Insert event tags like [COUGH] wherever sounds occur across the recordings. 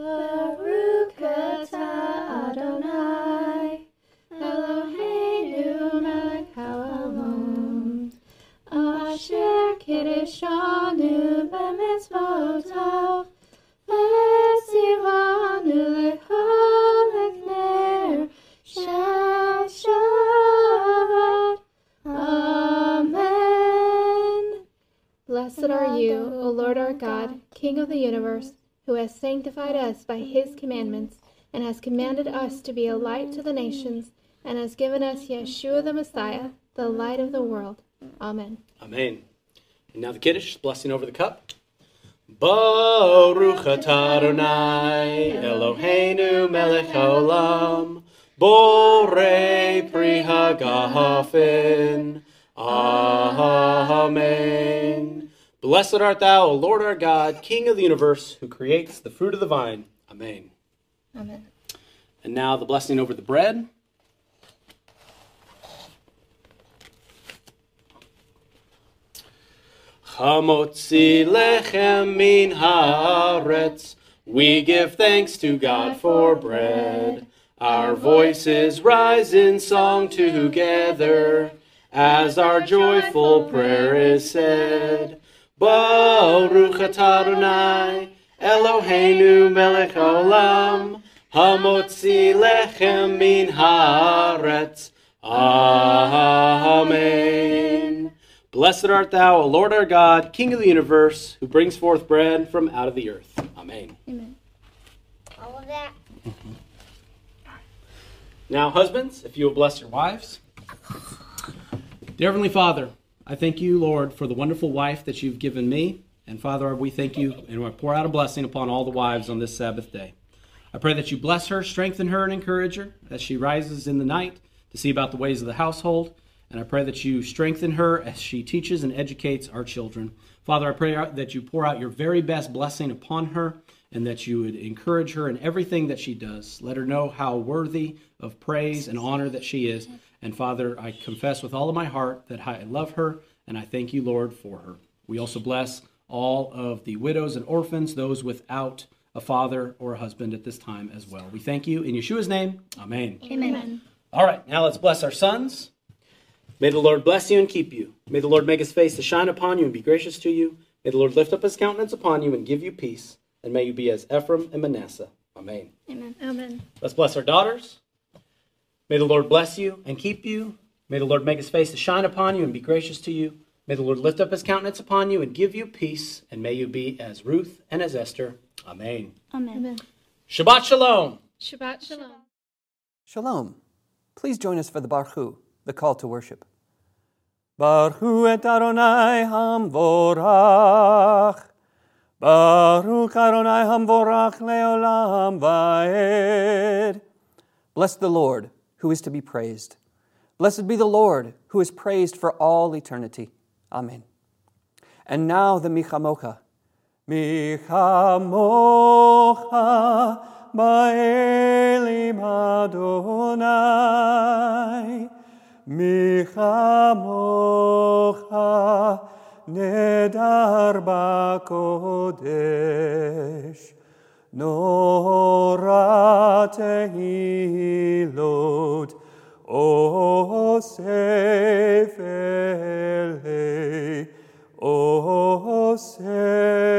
Baruch has sanctified us by his commandments, and has commanded us to be a light to the nations, and has given us Yeshua the Messiah, the light of the world. Amen. Amen. And now the Kiddush, blessing over the cup. Baruch Adonai Eloheinu melech haolam Borei pri hagafen Amen. Blessed art thou, O Lord our God, King of the universe, who creates the fruit of the vine. Amen. Amen. And now the blessing over the bread. Hamotzi lechem min haaretz. We give thanks to God for bread. Our voices rise in song together as our joyful prayer is said. Baruch atah Adonai Eloheinu melech haolam hamotzi lechem min haaretz. Amen. Blessed art thou, O Lord our God, King of the universe, who brings forth bread from out of the earth. Amen. All of that. Now, husbands, if you will bless your wives. Dear Heavenly Father, I thank you, Lord, for the wonderful wife that you've given me. And Father, we thank you and we pour out a blessing upon all the wives on this Sabbath day. I pray that you bless her, strengthen her, and encourage her as she rises in the night to see about the ways of the household. And I pray that you strengthen her as she teaches and educates our children. Father, I pray that you pour out your very best blessing upon her and that you would encourage her in everything that she does. Let her know how worthy of praise and honor that she is. And Father, I confess with all of my heart that I love her and I thank you, Lord, for her. We also bless all of the widows and orphans, those without a father or a husband at this time as well. We thank you in Yeshua's name. Amen. Amen. All right, now let's bless our sons. May the Lord bless you and keep you. May the Lord make his face to shine upon you and be gracious to you. May the Lord lift up his countenance upon you and give you peace. And may you be as Ephraim and Manasseh. Amen. Amen. Amen. Let's bless our daughters. May the Lord bless you and keep you. May the Lord make his face to shine upon you and be gracious to you. May the Lord lift up his countenance upon you and give you peace. And may you be as Ruth and as Esther. Amen. Amen. Shabbat Shalom. Shabbat Shalom. Shalom. Please join us for the Barchu, the call to worship. Barchu et Adonai hamvorach. Baruch Adonai hamvorach leolam vaed. Bless the Lord, who is to be praised. Blessed be the Lord, who is praised for all eternity. Amen. And now the Michamocha. Michamocha ba'elim Adonai. Michamocha nedar ba'kodesh. Nora tehilot o sefele o sefele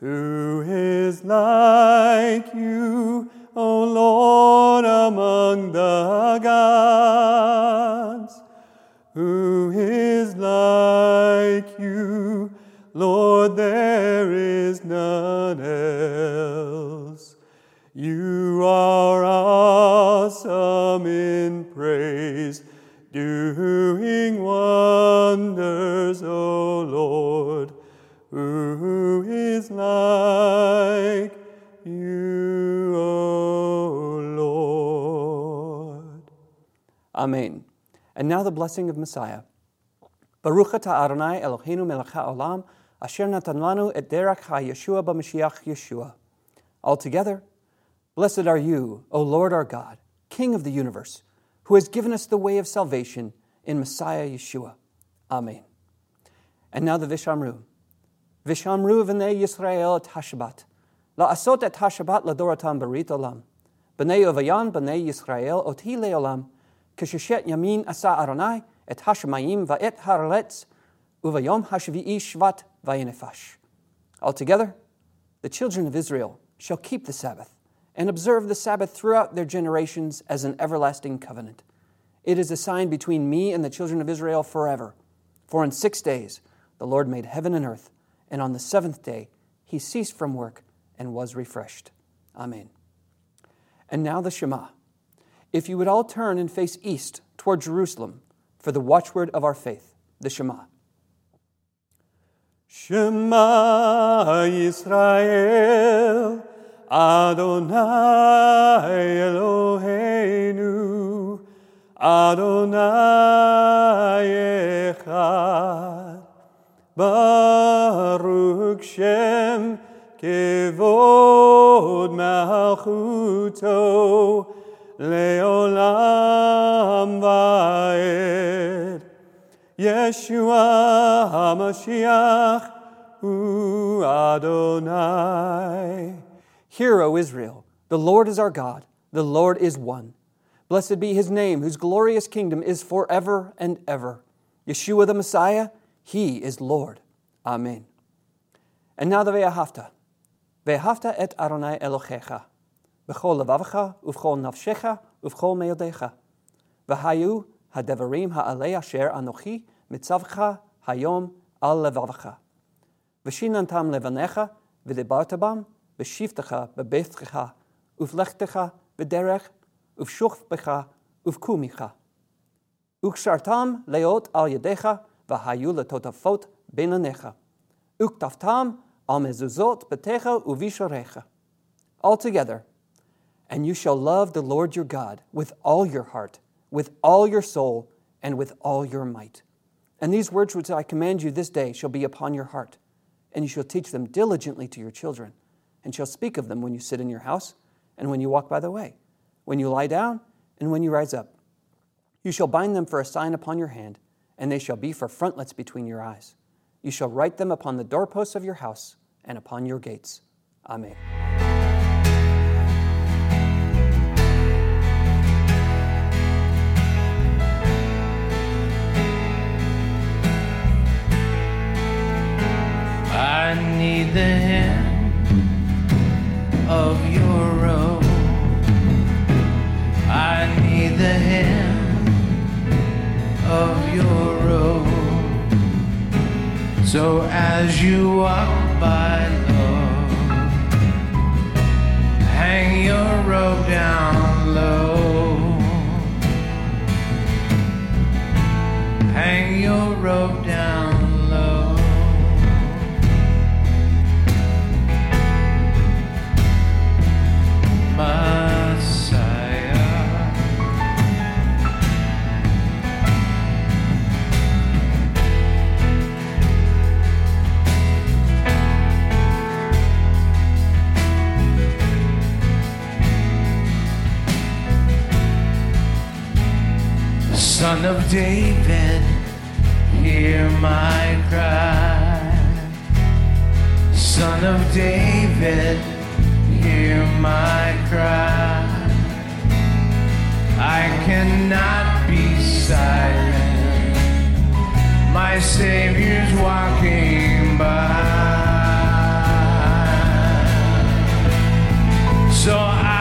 who is like you, none else. You are awesome in praise, doing wonders, O Lord. Who is like you, O Lord? Amen. And now the blessing of Messiah. Baruch atah Adonai Eloheinu melech haolam, asher natan lanu et derech ha-Yeshua b'Mashiach Yeshua. Altogether, blessed are you, O Lord our God, King of the universe, who has given us the way of salvation in Messiah Yeshua. Amen. And now the Vishamru. Vishamru v'nei Yisrael et Hashabat. La'asot et Hashabat ladoratam barit olam. B'nei Ovayan b'nei Yisrael oti leolam. Kisheshet yamin asa Adonai et Hashemayim va'et haraletz uvayom hashvi'i shvat vayinefash. Altogether, the children of Israel shall keep the Sabbath and observe the Sabbath throughout their generations as an everlasting covenant. It is a sign between me and the children of Israel forever. For in six days the Lord made heaven and earth, and on the seventh day he ceased from work and was refreshed. Amen. And now the Shema. If you would all turn and face east toward Jerusalem for the watchword of our faith, the Shema. Shema Yisrael, Adonai Eloheinu, Adonai Echad, Baruch Shem Kevod Malchuto, Leolam Yeshua HaMashiach Hu Adonai. Hear, O Israel, the Lord is our God, the Lord is one. Blessed be his name, whose glorious kingdom is forever and ever. Yeshua the Messiah, he is Lord. Amen. And now the Ve'ahavta. Ve'ahavta et Adonai Elohecha. B'chol levavcha, uv'chol nafshecha, uv'chol meodecha. V'hayu הדברים האלה אשר אנוכי מצווך היום על לבבך. ושיננתם לבניך ודיברת בם בשבתך בביתך ובלכתך בדרך ובשוכבך ובקומך. וקשרתם להיות על ידיך והיו לטוטפות בין עיניך. וכתבתם על מזוזות ביתך ובישוריך. Altogether, and you shall love the Lord your God with all your heart with all your soul and with all your might. And these words which I command you this day shall be upon your heart, and you shall teach them diligently to your children, and shall speak of them when you sit in your house, and when you walk by the way, when you lie down, and when you rise up. You shall bind them for a sign upon your hand, and they shall be for frontlets between your eyes. You shall write them upon the doorposts of your house and upon your gates. Amen. Need the hem of your robe. I need the hem of your robe. So as you walk by, Lord, hang your robe down low. Hang your robe down Son of David, hear my cry. Son of David, hear my cry. I cannot be silent. My Savior's walking by. So I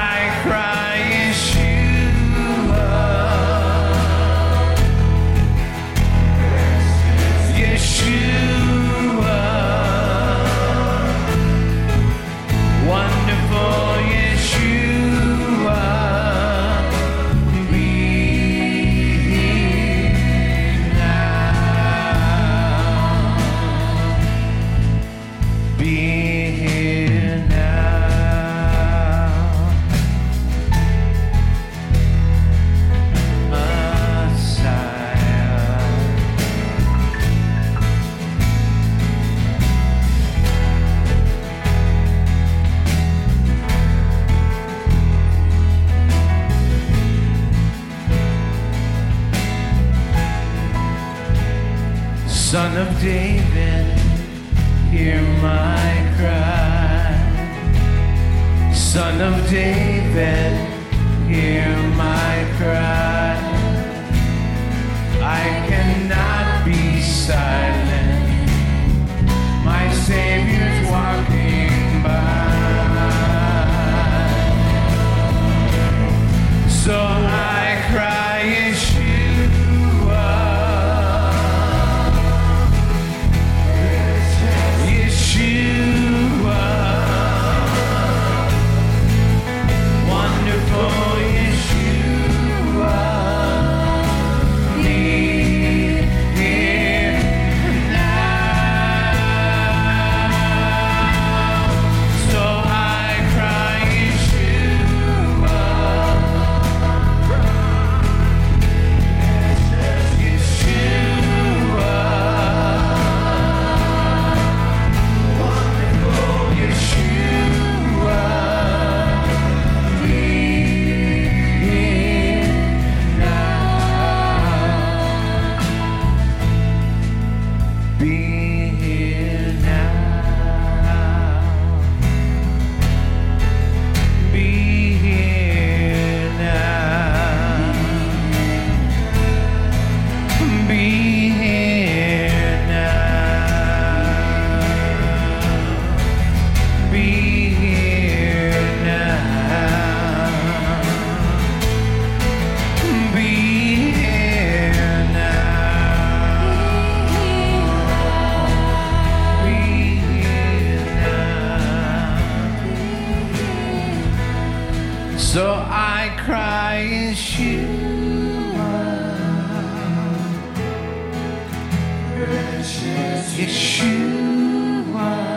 Yeshua.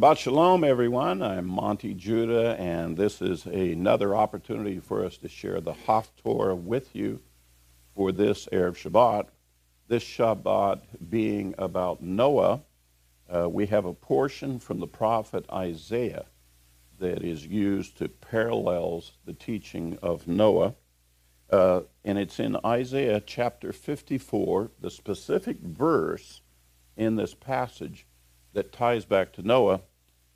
Shabbat Shalom, everyone. I'm Monty Judah, and this is another opportunity for us to share the Haftorah with you for this Erev Shabbat. This Shabbat being about Noah, uh, we have a portion from the prophet Isaiah that is used to parallels the teaching of Noah. Uh, and it's in Isaiah chapter 54, the specific verse in this passage that ties back to Noah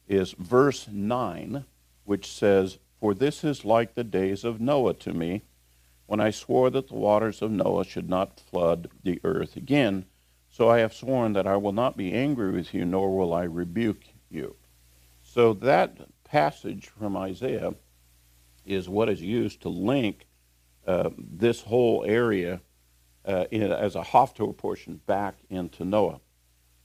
is verse 9, which says, For this is like the days of Noah to me, when I swore that the waters of Noah should not flood the earth again. So I have sworn that I will not be angry with you, nor will I rebuke you. So that passage from Isaiah is what is used to link uh, this whole area uh, in, as a portion back into Noah.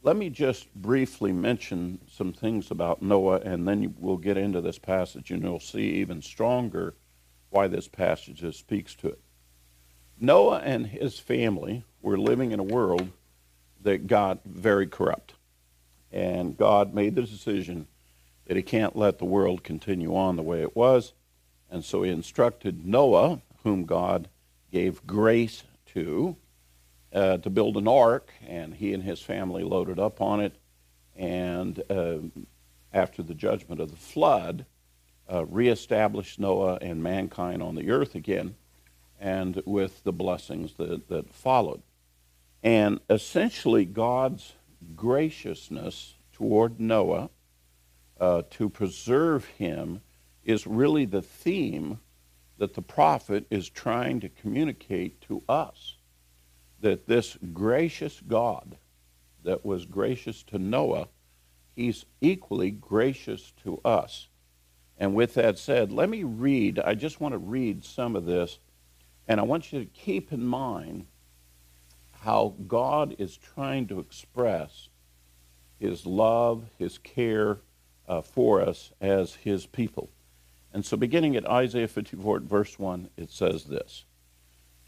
Let me just briefly mention some things about Noah, and then we'll get into this passage, and you'll see even stronger why this passage speaks to it. Noah and his family were living in a world that got very corrupt. And God made the decision that he can't let the world continue on the way it was. And so he instructed Noah, whom God gave grace to, uh, to build an ark, and he and his family loaded up on it. And uh, after the judgment of the flood, uh, reestablished Noah and mankind on the earth again, and with the blessings that, that followed. And essentially, God's graciousness toward Noah uh, to preserve him is really the theme that the prophet is trying to communicate to us. That this gracious God that was gracious to Noah, he's equally gracious to us. And with that said, let me read, I just want to read some of this, and I want you to keep in mind how God is trying to express his love, his care uh, for us as his people. And so, beginning at Isaiah 54, verse 1, it says this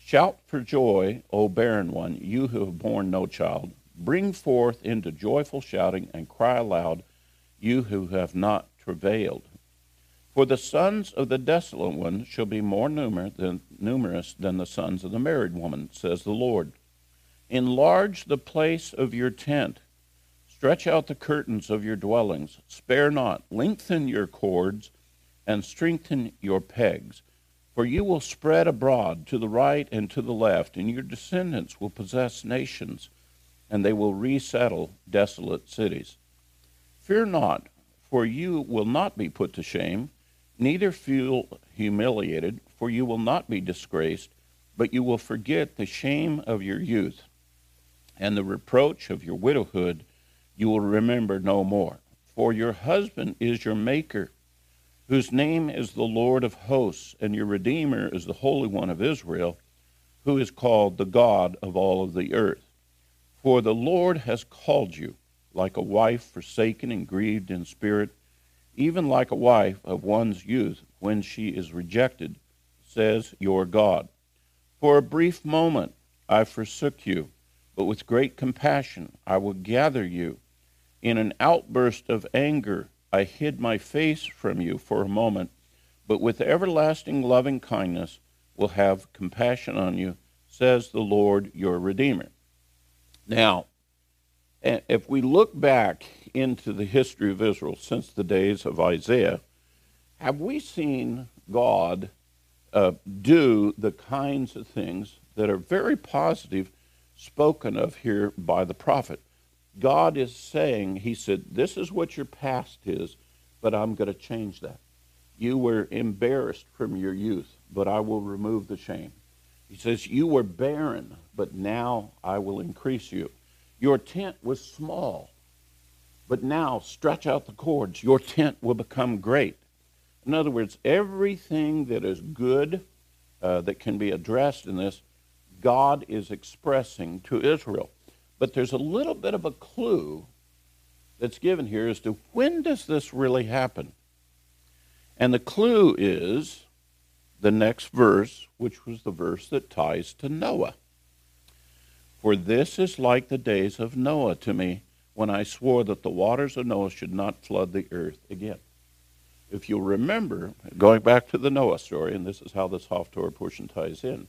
Shout for joy, O barren one, you who have borne no child. Bring forth into joyful shouting and cry aloud, you who have not travailed. For the sons of the desolate one shall be more numer than, numerous than the sons of the married woman, says the Lord. Enlarge the place of your tent. Stretch out the curtains of your dwellings. Spare not. Lengthen your cords and strengthen your pegs. For you will spread abroad to the right and to the left, and your descendants will possess nations, and they will resettle desolate cities. Fear not, for you will not be put to shame, neither feel humiliated, for you will not be disgraced, but you will forget the shame of your youth and the reproach of your widowhood you will remember no more. For your husband is your maker, whose name is the Lord of hosts, and your Redeemer is the Holy One of Israel, who is called the God of all of the earth. For the Lord has called you like a wife forsaken and grieved in spirit, even like a wife of one's youth when she is rejected, says your God. For a brief moment I forsook you but with great compassion I will gather you. In an outburst of anger, I hid my face from you for a moment, but with everlasting loving kindness will have compassion on you, says the Lord your Redeemer. Now, if we look back into the history of Israel since the days of Isaiah, have we seen God uh, do the kinds of things that are very positive spoken of here by the prophet. God is saying, He said, This is what your past is, but I'm going to change that. You were embarrassed from your youth, but I will remove the shame. He says, You were barren, but now I will increase you. Your tent was small, but now stretch out the cords. Your tent will become great. In other words, everything that is good uh, that can be addressed in this God is expressing to Israel. But there's a little bit of a clue that's given here as to when does this really happen? And the clue is the next verse, which was the verse that ties to Noah. For this is like the days of Noah to me, when I swore that the waters of Noah should not flood the earth again. If you'll remember, going back to the Noah story, and this is how this Haftorah portion ties in,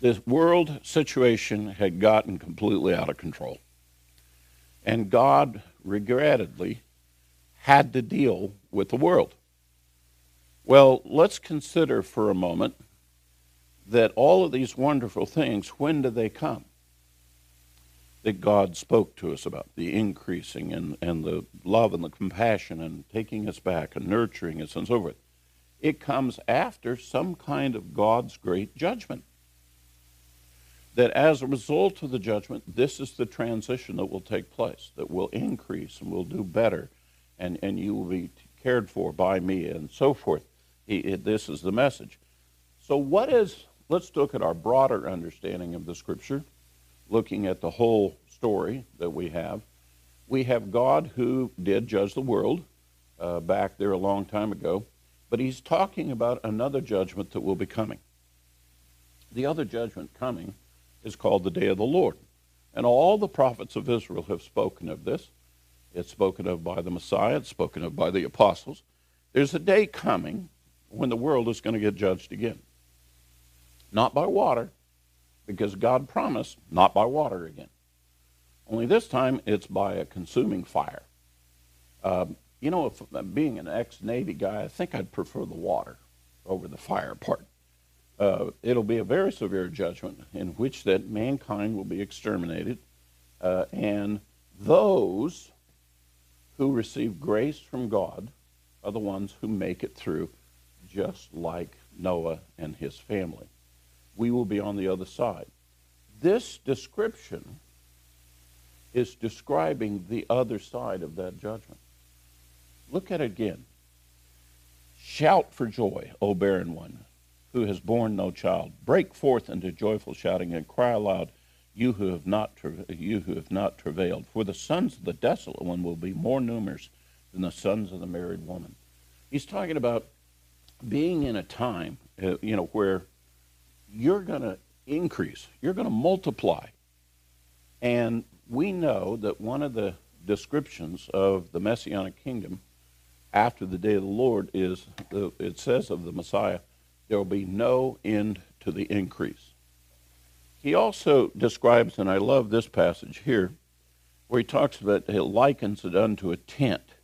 the world situation had gotten completely out of control. And God, regrettably, had to deal with the world. Well, let's consider for a moment that all of these wonderful things, when do they come? That God spoke to us about the increasing and, and the love and the compassion and taking us back and nurturing us and so forth. It comes after some kind of God's great judgment that as a result of the judgment, this is the transition that will take place, that will increase and will do better, and, and you will be cared for by me, and so forth. He, this is the message. So, what is, let's look at our broader understanding of the scripture, looking at the whole story that we have. We have God who did judge the world uh, back there a long time ago, but he's talking about another judgment that will be coming. The other judgment coming is called the day of the Lord. And all the prophets of Israel have spoken of this. It's spoken of by the Messiah, it's spoken of by the apostles. There's a day coming when the world is going to get judged again. Not by water, because God promised not by water again. Only this time it's by a consuming fire. Um, you know, if being an ex-Navy guy, I think I'd prefer the water over the fire part. Uh, it'll be a very severe judgment in which that mankind will be exterminated, uh, and those who receive grace from God are the ones who make it through, just like Noah and his family. We will be on the other side. This description is describing the other side of that judgment. Look at it again. Shout for joy, O barren one, who has borne no child. Break forth into joyful shouting and cry aloud, you who have not you who have not travailed. For the sons of the desolate one will be more numerous than the sons of the married woman. He's talking about being in a time, uh, you know, where you're going to increase, you're going to multiply, and we know that one of the descriptions of the messianic kingdom after the day of the Lord is the, it says of the Messiah, there will be no end to the increase. He also describes, and I love this passage here, where he talks about, he likens it unto a tent.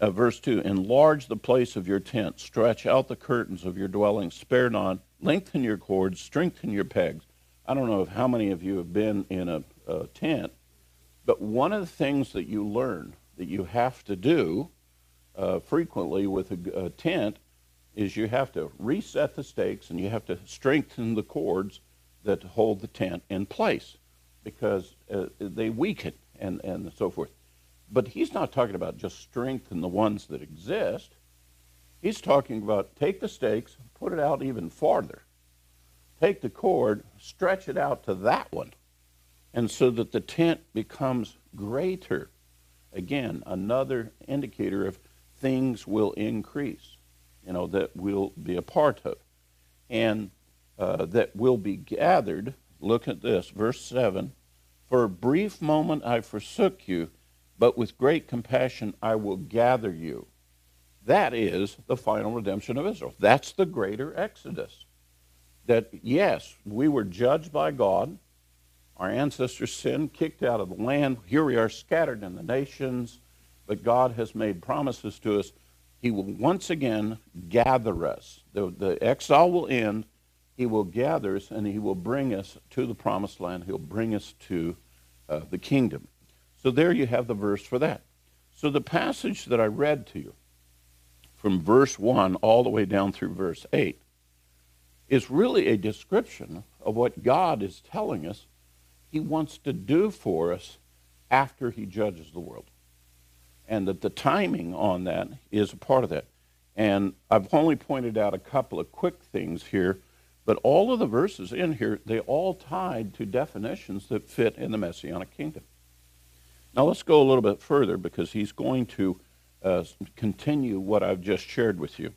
Uh, verse 2 Enlarge the place of your tent, stretch out the curtains of your dwelling, spare not, lengthen your cords, strengthen your pegs. I don't know how many of you have been in a, a tent, but one of the things that you learn that you have to do uh, frequently with a, a, tent is you have to reset the stakes and you have to strengthen the cords that hold the tent in place because uh, they weaken and, and so forth. But he's not talking about just strengthen the ones that exist. He's talking about take the stakes, put it out even farther. Take the cord, stretch it out to that one, and so that the tent becomes greater. Again, another indicator of things will increase, you know, that we'll be a part of. And uh, that will be gathered. Look at this, verse 7 For a brief moment I forsook you, but with great compassion I will gather you. That is the final redemption of Israel. That's the greater Exodus. That, yes, we were judged by God. Our ancestors sinned, kicked out of the land. Here we are scattered in the nations but God has made promises to us. He will once again gather us. The, the exile will end. He will gather us and he will bring us to the promised land. He'll bring us to uh, the kingdom. So there you have the verse for that. So the passage that I read to you from verse 1 all the way down through verse 8 is really a description of what God is telling us he wants to do for us after he judges the world and that the timing on that is a part of that. And I've only pointed out a couple of quick things here, but all of the verses in here, they all tied to definitions that fit in the Messianic kingdom. Now let's go a little bit further because he's going to uh, continue what I've just shared with you.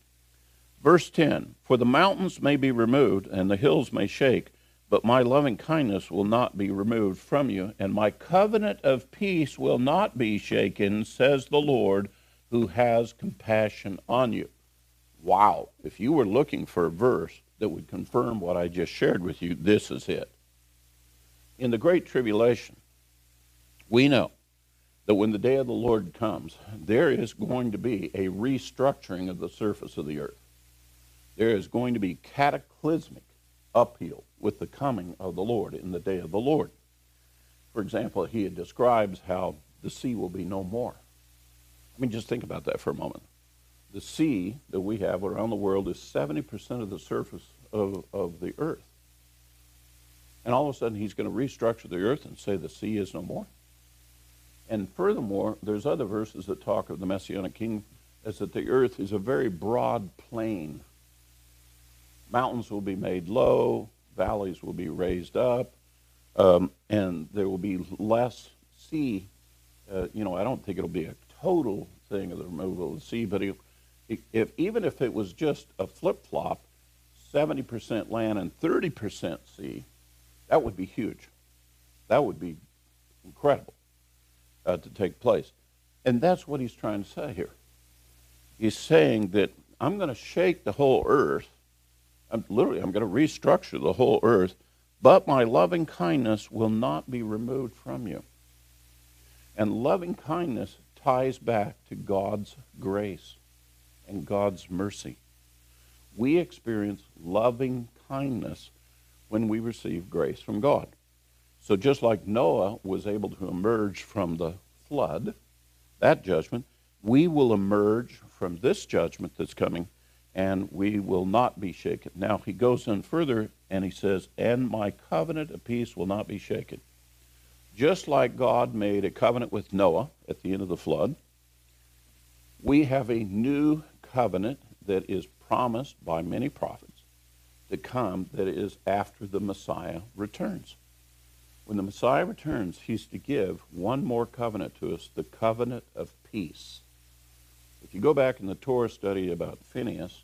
Verse 10 For the mountains may be removed and the hills may shake, but my loving kindness will not be removed from you, and my covenant of peace will not be shaken, says the Lord, who has compassion on you. Wow. If you were looking for a verse that would confirm what I just shared with you, this is it. In the Great Tribulation, we know that when the day of the Lord comes, there is going to be a restructuring of the surface of the earth. There is going to be cataclysmic upheaval with the coming of the Lord in the day of the Lord. For example, he describes how the sea will be no more. I mean, just think about that for a moment. The sea that we have around the world is 70% of the surface of, of the earth. And all of a sudden, he's going to restructure the earth and say the sea is no more. And furthermore, there's other verses that talk of the Messianic King as that the earth is a very broad plain. Mountains will be made low, valleys will be raised up, um, and there will be less sea. Uh, you know, I don't think it'll be a total thing of the removal of the sea, but if, if even if it was just a flip flop, 70% land and 30% sea, that would be huge. That would be incredible uh, to take place. And that's what he's trying to say here. He's saying that I'm going to shake the whole earth. I'm literally, I'm going to restructure the whole earth, but my loving kindness will not be removed from you. And loving kindness ties back to God's grace and God's mercy. We experience loving kindness when we receive grace from God. So just like Noah was able to emerge from the flood, that judgment, we will emerge from this judgment that's coming and we will not be shaken. Now he goes in further and he says, And my covenant of peace will not be shaken. Just like God made a covenant with Noah at the end of the flood, we have a new covenant that is promised by many prophets to come that is after the Messiah returns. When the Messiah returns, he's to give one more covenant to us, the covenant of peace. If you go back in the Torah study about Phineas,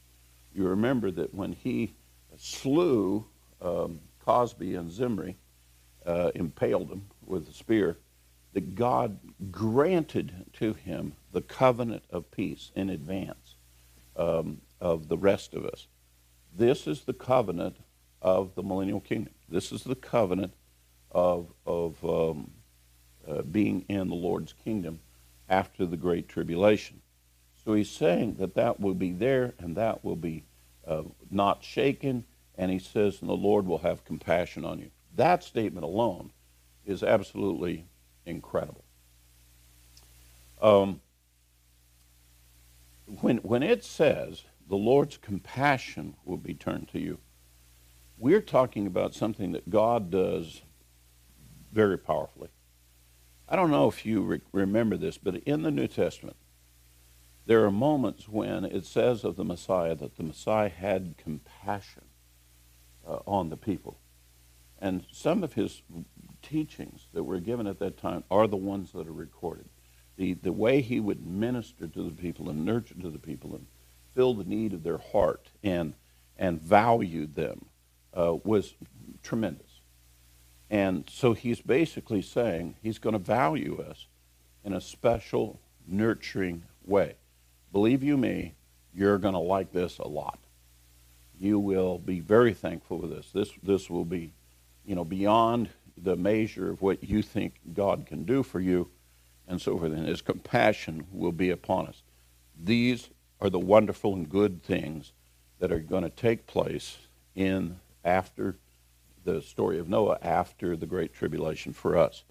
you remember that when he slew um, Cozbi and Zimri, uh, impaled them with a spear, that God granted to him the covenant of peace in advance um, of the rest of us. This is the covenant of the millennial kingdom. This is the covenant of, of um, uh, being in the Lord's kingdom after the Great Tribulation. So he's saying that that will be there and that will be uh, not shaken. And he says, and the Lord will have compassion on you. That statement alone is absolutely incredible. Um, when, when it says the Lord's compassion will be turned to you, we're talking about something that God does very powerfully. I don't know if you re- remember this, but in the New Testament, there are moments when it says of the Messiah that the Messiah had compassion uh, on the people. And some of his teachings that were given at that time are the ones that are recorded. The, the way he would minister to the people and nurture to the people and fill the need of their heart and, and valued them uh, was tremendous. And so he's basically saying he's going to value us in a special, nurturing way. Believe you me, you're going to like this a lot. You will be very thankful for this. This this will be, you know, beyond the measure of what you think God can do for you, and so forth. And His compassion will be upon us. These are the wonderful and good things that are going to take place in after the story of Noah after the Great Tribulation for us.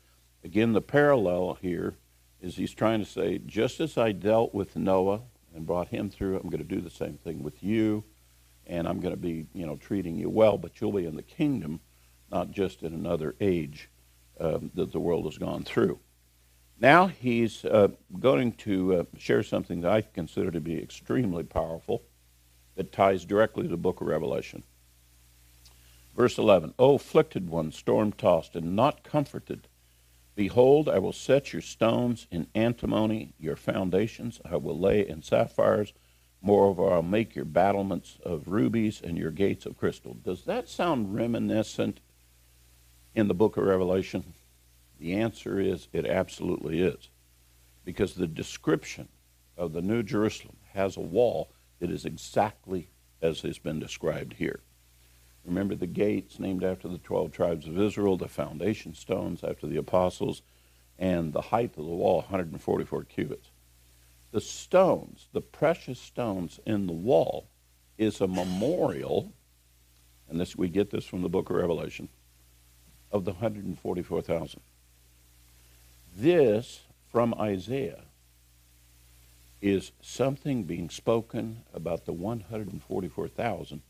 Again, the parallel here is he's trying to say, just as I dealt with Noah and brought him through, I'm going to do the same thing with you, and I'm going to be, you know, treating you well, but you'll be in the kingdom, not just in another age um, that the world has gone through. Now he's uh, going to uh, share something that I consider to be extremely powerful that ties directly to the book of Revelation. Verse 11 O afflicted one, storm tossed, and not comforted. Behold, I will set your stones in antimony, your foundations I will lay in sapphires. Moreover, I'll make your battlements of rubies and your gates of crystal. Does that sound reminiscent in the book of Revelation? The answer is it absolutely is. Because the description of the New Jerusalem has a wall that is exactly as has been described here. Remember the gates named after the 12 tribes of Israel, the foundation stones after the apostles, and the height of the wall, 144 cubits. The stones, the precious stones in the wall, is a memorial, and this we get this from the book of Revelation, of the 144,000. This from Isaiah is something being spoken about the 144,000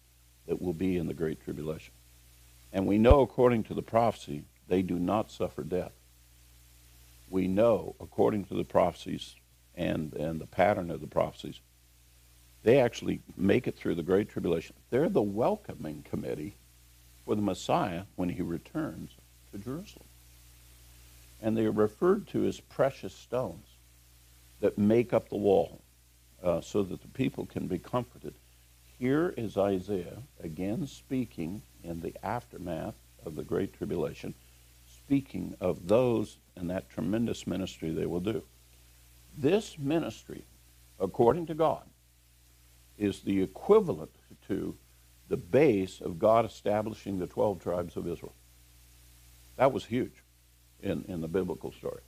that will be in the Great Tribulation. And we know, according to the prophecy, they do not suffer death. We know, according to the prophecies and, and the pattern of the prophecies, they actually make it through the Great Tribulation. They're the welcoming committee for the Messiah when he returns to Jerusalem. And they are referred to as precious stones that make up the wall uh, so that the people can be comforted Here is Isaiah again speaking in the aftermath of the Great Tribulation, speaking of those and that tremendous ministry they will do. This ministry, according to God, is the equivalent to the base of God establishing the 12 tribes of Israel. That was huge in, in the biblical story.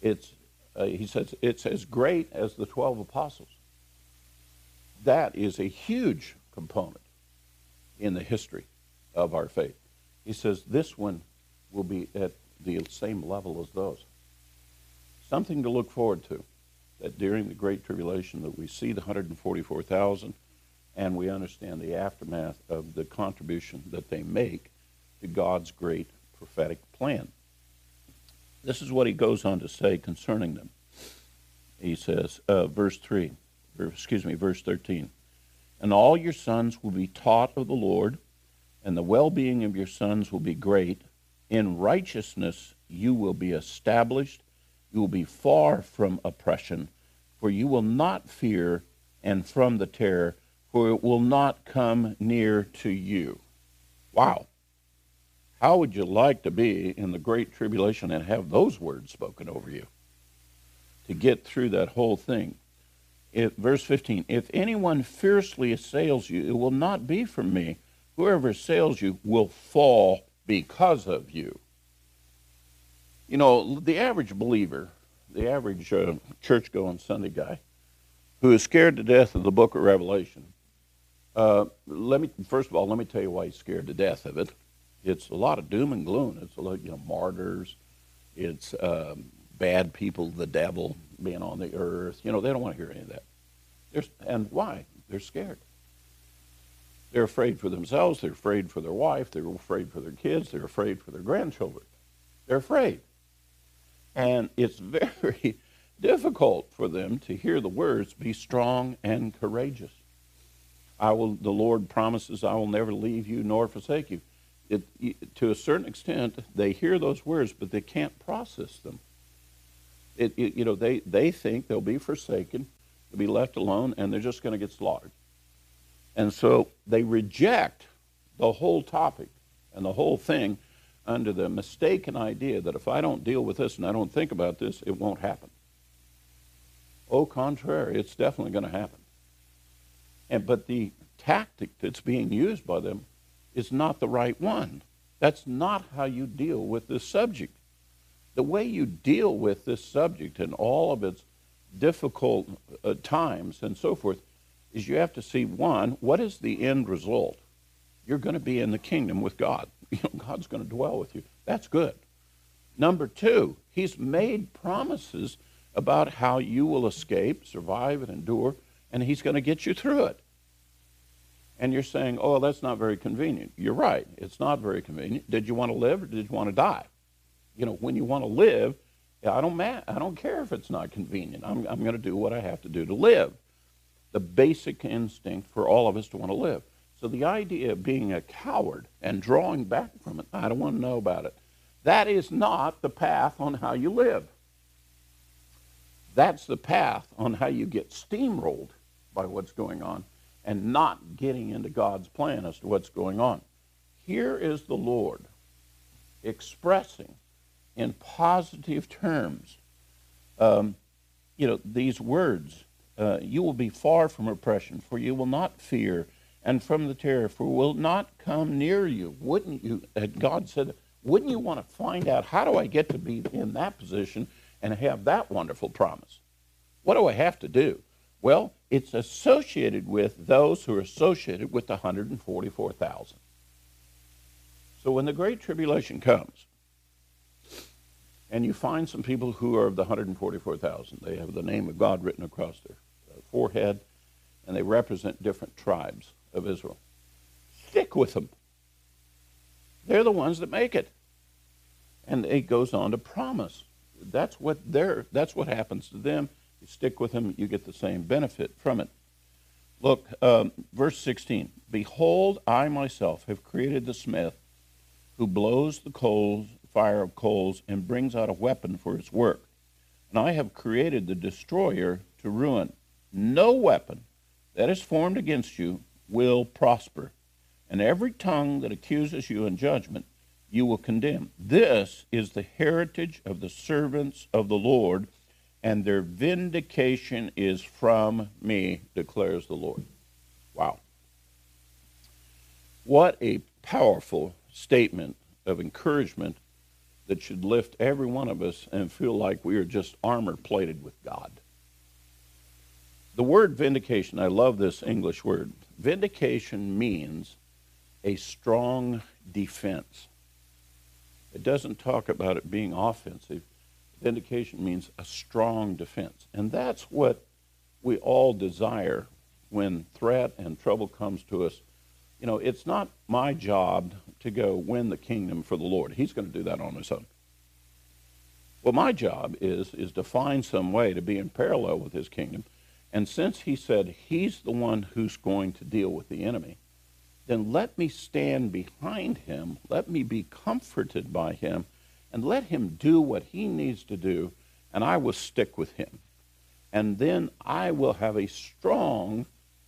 It's, uh, he says, it's as great as the 12 apostles. That is a huge component in the history of our faith. He says this one will be at the same level as those. Something to look forward to. That during the Great Tribulation, that we see the 144,000, and we understand the aftermath of the contribution that they make to God's great prophetic plan. This is what he goes on to say concerning them. He says, uh, verse 3, or excuse me, verse 13, and all your sons will be taught of the Lord, and the well being of your sons will be great. In righteousness you will be established. You will be far from oppression, for you will not fear, and from the terror, for it will not come near to you. Wow. How would you like to be in the Great Tribulation and have those words spoken over you? To get through that whole thing. It, verse 15 If anyone fiercely assails you, it will not be from me. Whoever assails you will fall because of you. You know, the average believer, the average uh, church going Sunday guy, who is scared to death of the book of Revelation, uh, let me first of all let me tell you why he's scared to death of it. It's a lot of doom and gloom. It's a lot, you know, martyrs. It's um, bad people, the devil being on the earth. You know, they don't want to hear any of that. They're, and why? They're scared. They're afraid for themselves. They're afraid for their wife. They're afraid for their kids. They're afraid for their grandchildren. They're afraid. And it's [LAUGHS] very difficult for them to hear the words, be strong and courageous. I will, the Lord promises, I will never leave you nor forsake you. It, to a certain extent, they hear those words, but they can't process them. It, it, you know, they, they think they'll be forsaken, they'll be left alone, and they're just going to get slaughtered. And so they reject the whole topic and the whole thing under the mistaken idea that if I don't deal with this and I don't think about this, it won't happen. Au contrary, it's definitely going to happen. And, but the tactic that's being used by them is not the right one. That's not how you deal with this subject. The way you deal with this subject and all of its difficult uh, times and so forth is you have to see one, what is the end result? You're going to be in the kingdom with God. [LAUGHS] You know, God's going to dwell with you. That's good. Number two, He's made promises about how you will escape, survive, and endure, and He's going to get you through it. And you're saying, oh, that's not very convenient. You're right. It's not very convenient. Did you want to live or did you want to die? You know, when you want to live, I don't, ma- I don't care if it's not convenient. I'm, I'm going to do what I have to do to live. The basic instinct for all of us to want to live. So the idea of being a coward and drawing back from it, I don't want to know about it. That is not the path on how you live. That's the path on how you get steamrolled by what's going on and not getting into God's plan as to what's going on. Here is the Lord expressing in positive terms, um, you know, these words. Uh, you will be far from oppression, for you will not fear and from the terror, for will not come near you. Wouldn't you, God said, wouldn't you want to find out how do I get to be in that position and have that wonderful promise? What do I have to do? Well, it's associated with those who are associated with the 144,000. So when the Great Tribulation comes, and you find some people who are of the 144,000, they have the name of God written across their forehead, and they represent different tribes of Israel. Stick with them. They're the ones that make it. And it goes on to promise. That's what they're, that's what happens to them. You stick with them, you get the same benefit from it. Look, um, verse 16. Behold, I myself have created the smith who blows the coals, fire of coals and brings out a weapon for its work. And I have created the destroyer to ruin. No weapon that is formed against you will prosper, and every tongue that accuses you in judgment you will condemn. This is the heritage of the servants of the Lord, and their vindication is from me, declares the Lord. Wow. What a powerful statement of encouragement that should lift every one of us and feel like we are just armor plated with God. The word vindication, I love this English word. Vindication means a strong defense. It doesn't talk about it being offensive. Vindication means a strong defense. And that's what we all desire when threat and trouble comes to us. You know, it's not my job to go win the kingdom for the Lord. He's going to do that on his own. Well, my job is is to find some way to be in parallel with his kingdom. And since he said he's the one who's going to deal with the enemy, then let me stand behind him. Let me be comforted by him and let him do what he needs to do, and I will stick with him. And then I will have a strong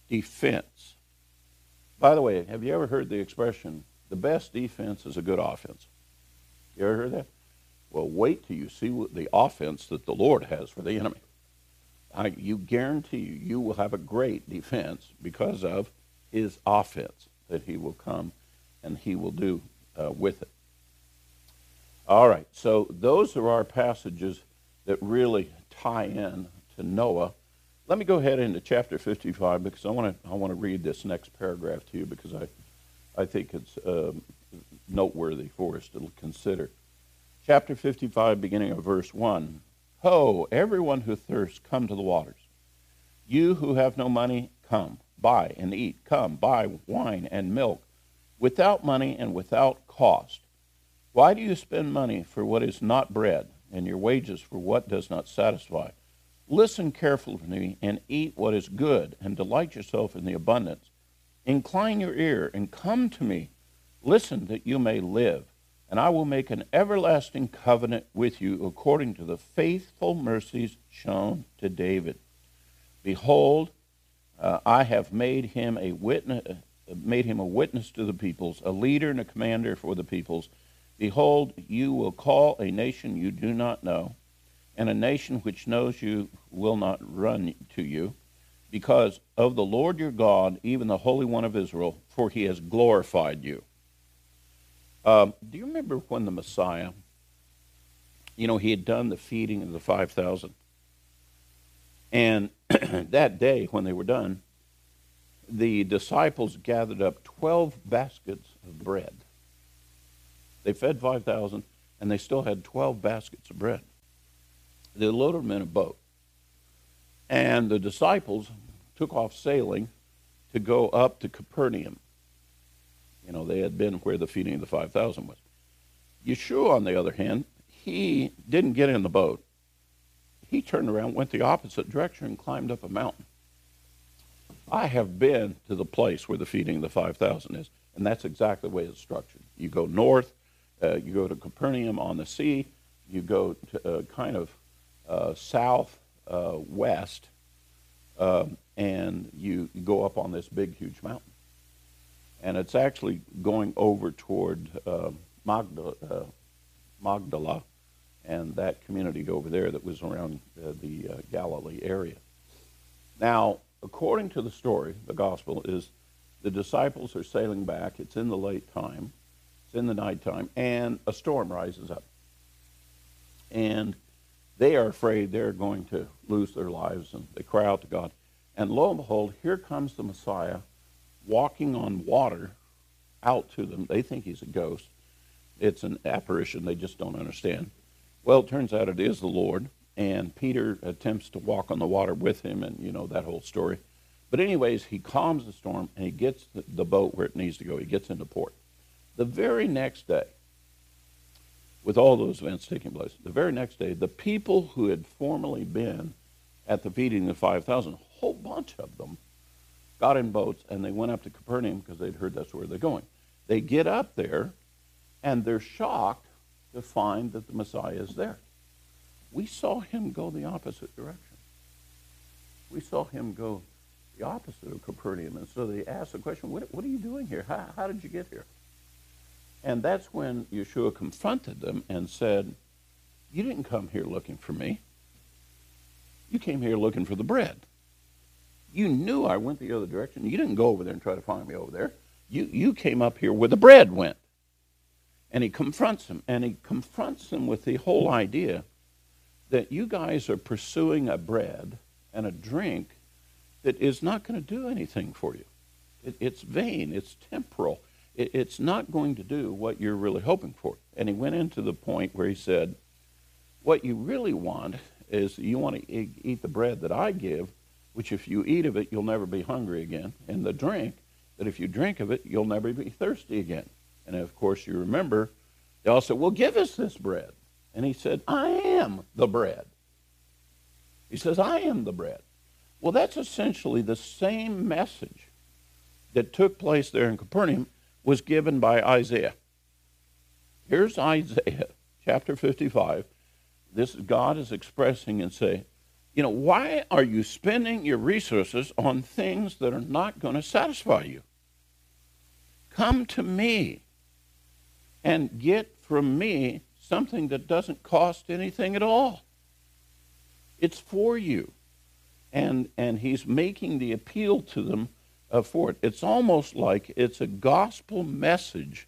defense. By the way, have you ever heard the expression, the best defense is a good offense? You ever heard that? Well, wait till you see the offense that the Lord has for the enemy. I, you guarantee you, you will have a great defense because of his offense that he will come and he will do uh, with it. All right, so those are our passages that really tie in to Noah. Let me go ahead into chapter 55 because I want to I want to read this next paragraph to you because I I think it's um, noteworthy for us to consider. Chapter 55, beginning of verse 1. Ho, everyone who thirsts, come to the waters. You who have no money, come, buy and eat. Come, buy wine and milk without money and without cost. Why do you spend money for what is not bread, and your wages for what does not satisfy? Listen carefully to me and eat what is good, and delight yourself in the abundance. Incline your ear and come to me. Listen that you may live, and I will make an everlasting covenant with you according to the faithful mercies shown to David. Behold, uh, I have made him a witness, uh, made him a witness to the peoples, a leader and a commander for the peoples. Behold, you will call a nation you do not know, and a nation which knows you will not run to you, because of the Lord your God, even the Holy One of Israel, for he has glorified you. Um, do you remember when the Messiah, you know, he had done the feeding of the 5,000? And [CLEARS THROAT] that day, when they were done, the disciples gathered up 12 baskets of bread. They fed 5,000, and they still had 12 baskets of bread. They loaded them in a boat. And the disciples took off sailing to go up to Capernaum. You know, they had been where the feeding of the 5,000 was. Yeshua, on the other hand, he didn't get in the boat. He turned around, went the opposite direction, and climbed up a mountain. I have been to the place where the feeding of the 5,000 is, and that's exactly the way it's structured. You go north, uh, you go to Capernaum on the sea, you go to uh, kind of uh, south uh, um, and you, go up on this big, huge mountain. And it's actually going over toward uh, Magdala, uh, Magdala and that community over there that was around the Galilee area. Now, according to the story, the gospel is the disciples are sailing back. It's in the late time it's in the nighttime, and a storm rises up. And they are afraid they're going to lose their lives, and they cry out to God. And lo and behold, here comes the Messiah walking on water out to them. They think he's a ghost. It's an apparition. They just don't understand. Well, it turns out it is the Lord, and Peter attempts to walk on the water with him, and you know that whole story. But, anyways, he calms the storm and he gets the, boat where it needs to go. He gets into port. The very next day, with all those events taking place, the very next day, the people who had formerly been at the feeding of 5,000, a whole bunch of them, got in boats and they went up to Capernaum because they'd heard that's where they're going. They get up there and they're shocked to find that the Messiah is there. We saw him go the opposite direction. We saw him go the opposite of Capernaum. And so they asked the question, what, what are you doing here? How, how did you get here? And that's when Yeshua confronted them and said, You didn't come here looking for me. You came here looking for the bread. You knew I went the other direction. You didn't go over there and try to find me over there. You, you came up here where the bread went. And he confronts them, and he confronts them with the whole idea that you guys are pursuing a bread and a drink that is not going to do anything for you. It, it's vain, it's temporal, it, it's not going to do what you're really hoping for. And he went into the point where he said, What you really want is you want to eat the bread that I give, which if you eat of it, you'll never be hungry again, and the drink, that if you drink of it, you'll never be thirsty again. And of course, you remember, they all said, Well, give us this bread. And he said, I am the bread. He says, I am the bread. Well, that's essentially the same message that took place there in Capernaum was given by Isaiah. Here's Isaiah chapter 55. This God is expressing and say, you know, why are you spending your resources on things that are not going to satisfy you? Come to me and get from me something that doesn't cost anything at all. It's for you. And, and he's making the appeal to them uh, for it. It's almost like it's a gospel message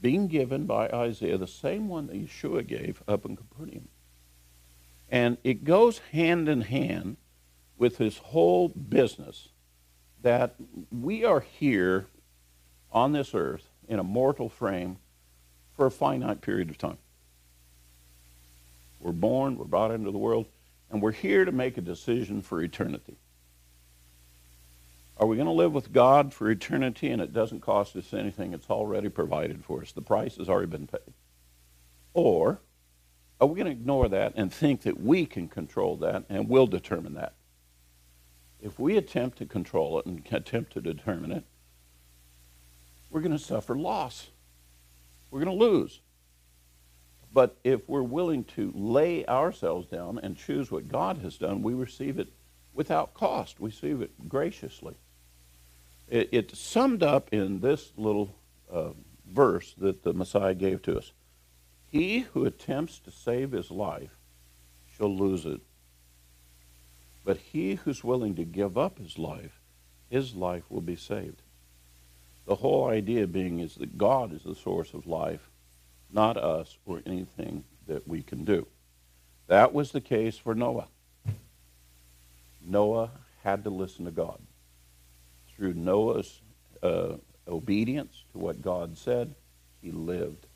being given by Isaiah, the same one that Yeshua gave up in Capernaum. And it goes hand in hand with his whole business that we are here on this earth in a mortal frame for a finite period of time. We're born, we're brought into the world, and we're here to make a decision for eternity. Are we going to live with God for eternity and it doesn't cost us anything? It's already provided for us. The price has already been paid. Or are we going to ignore that and think that we can control that and we'll determine that? If we attempt to control it and attempt to determine it, we're going to suffer loss. We're going to lose. But if we're willing to lay ourselves down and choose what God has done, we receive it without cost. We receive it graciously. It, it's summed up in this little uh, verse that the Messiah gave to us. He who attempts to save his life shall lose it. But he who's willing to give up his life, his life will be saved. The whole idea being is that God is the source of life not us or anything that we can do. That was the case for Noah. Noah had to listen to God. Through Noah's uh, obedience to what God said, he lived.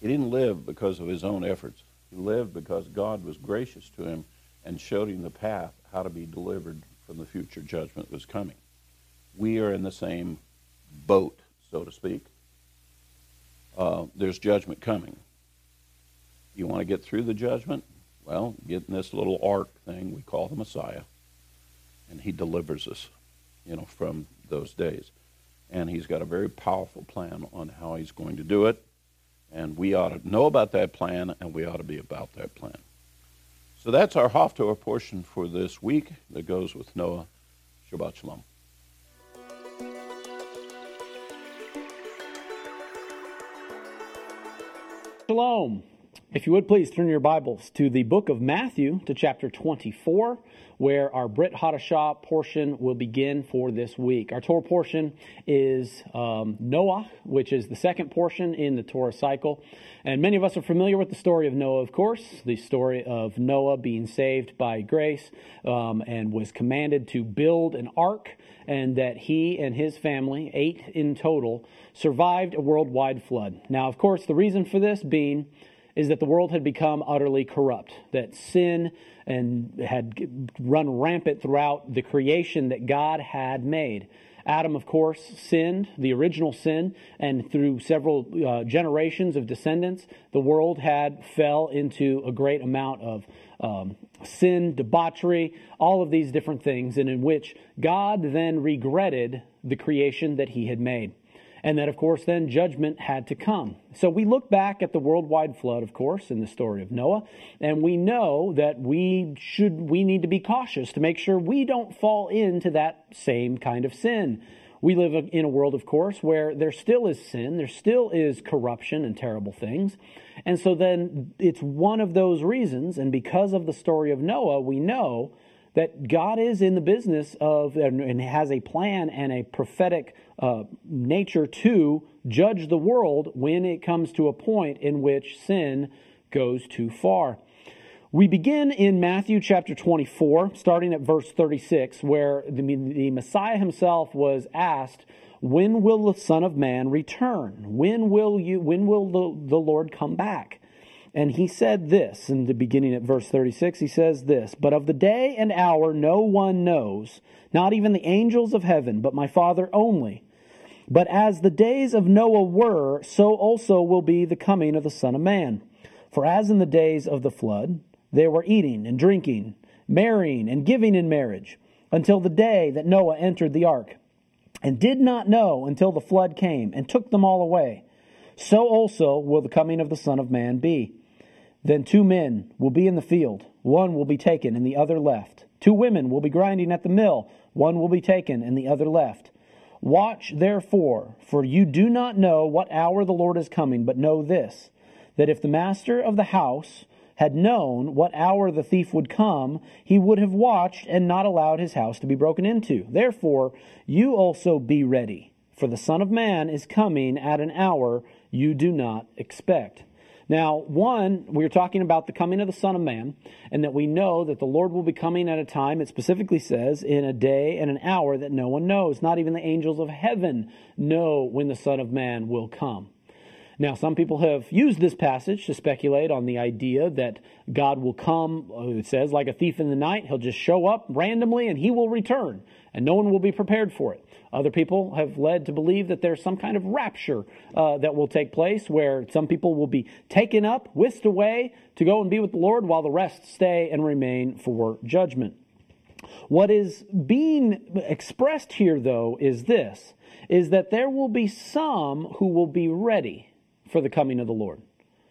He didn't live because of his own efforts. He lived because God was gracious to him and showed him the path how to be delivered from the future judgment that was coming. We are in the same boat, so to speak uh, there's judgment coming. You want to get through the judgment? Well, get in this little ark thing we call the Messiah, and he delivers us, you know, from those days. And he's got a very powerful plan on how he's going to do it, and we ought to know about that plan, and we ought to be about that plan. So that's our Haftorah portion for this week that goes with Noah. Shabbat Shalom. Shalom. If you would please turn your Bibles to the book of Matthew to chapter 24, where our Brit Hadashah portion will begin for this week. Our Torah portion is um, Noah, which is the second portion in the Torah cycle. And many of us are familiar with the story of Noah, of course, the story of Noah being saved by grace um, and was commanded to build an ark, and that he and his family, eight in total, survived a worldwide flood. Now, of course, the reason for this being is that the world had become utterly corrupt, that sin and had run rampant throughout the creation that God had made. Adam, of course, sinned, the original sin, and through several uh, generations of descendants, the world had fell into a great amount of um, sin, debauchery, all of these different things, and in which God then regretted the creation that he had made. And that, of course, then judgment had to come. So we look back at the worldwide flood, of course, in the story of Noah, and we know that we should, we need to be cautious to make sure we don't fall into that same kind of sin. We live in a world, of course, where there still is sin, there still is corruption and terrible things. And so then it's one of those reasons, and because of the story of Noah, we know that God is in the business of and has a plan and a prophetic uh, nature to judge the world when it comes to a point in which sin goes too far. We begin in Matthew chapter 24, starting at verse 36, where the, the Messiah himself was asked, When will the Son of Man return? When will you when will the, the Lord come back? And he said this in the beginning at verse 36. He says this, But of the day and hour no one knows, not even the angels of heaven, but my Father only. But as the days of Noah were, so also will be the coming of the Son of Man. For as in the days of the flood, they were eating and drinking, marrying and giving in marriage, until the day that Noah entered the ark, and did not know until the flood came and took them all away. So also will the coming of the Son of Man be. Then two men will be in the field, one will be taken and the other left. Two women will be grinding at the mill, one will be taken and the other left. Watch therefore, for you do not know what hour the Lord is coming, but know this, that if the master of the house had known what hour the thief would come, he would have watched and not allowed his house to be broken into. Therefore, you also be ready, for the Son of Man is coming at an hour you do not expect. Now, one, we're talking about the coming of the Son of Man, and that we know that the Lord will be coming at a time, it specifically says, in a day and an hour that no one knows. Not even the angels of heaven know when the Son of Man will come. Now, some people have used this passage to speculate on the idea that God will come, it says, like a thief in the night. He'll just show up randomly and he will return, and no one will be prepared for it. Other people have led to believe that there's some kind of rapture uh, that will take place where some people will be taken up, whisked away to go and be with the Lord while the rest stay and remain for judgment. What is being expressed here, though, is this is that there will be some who will be ready for the coming of the Lord.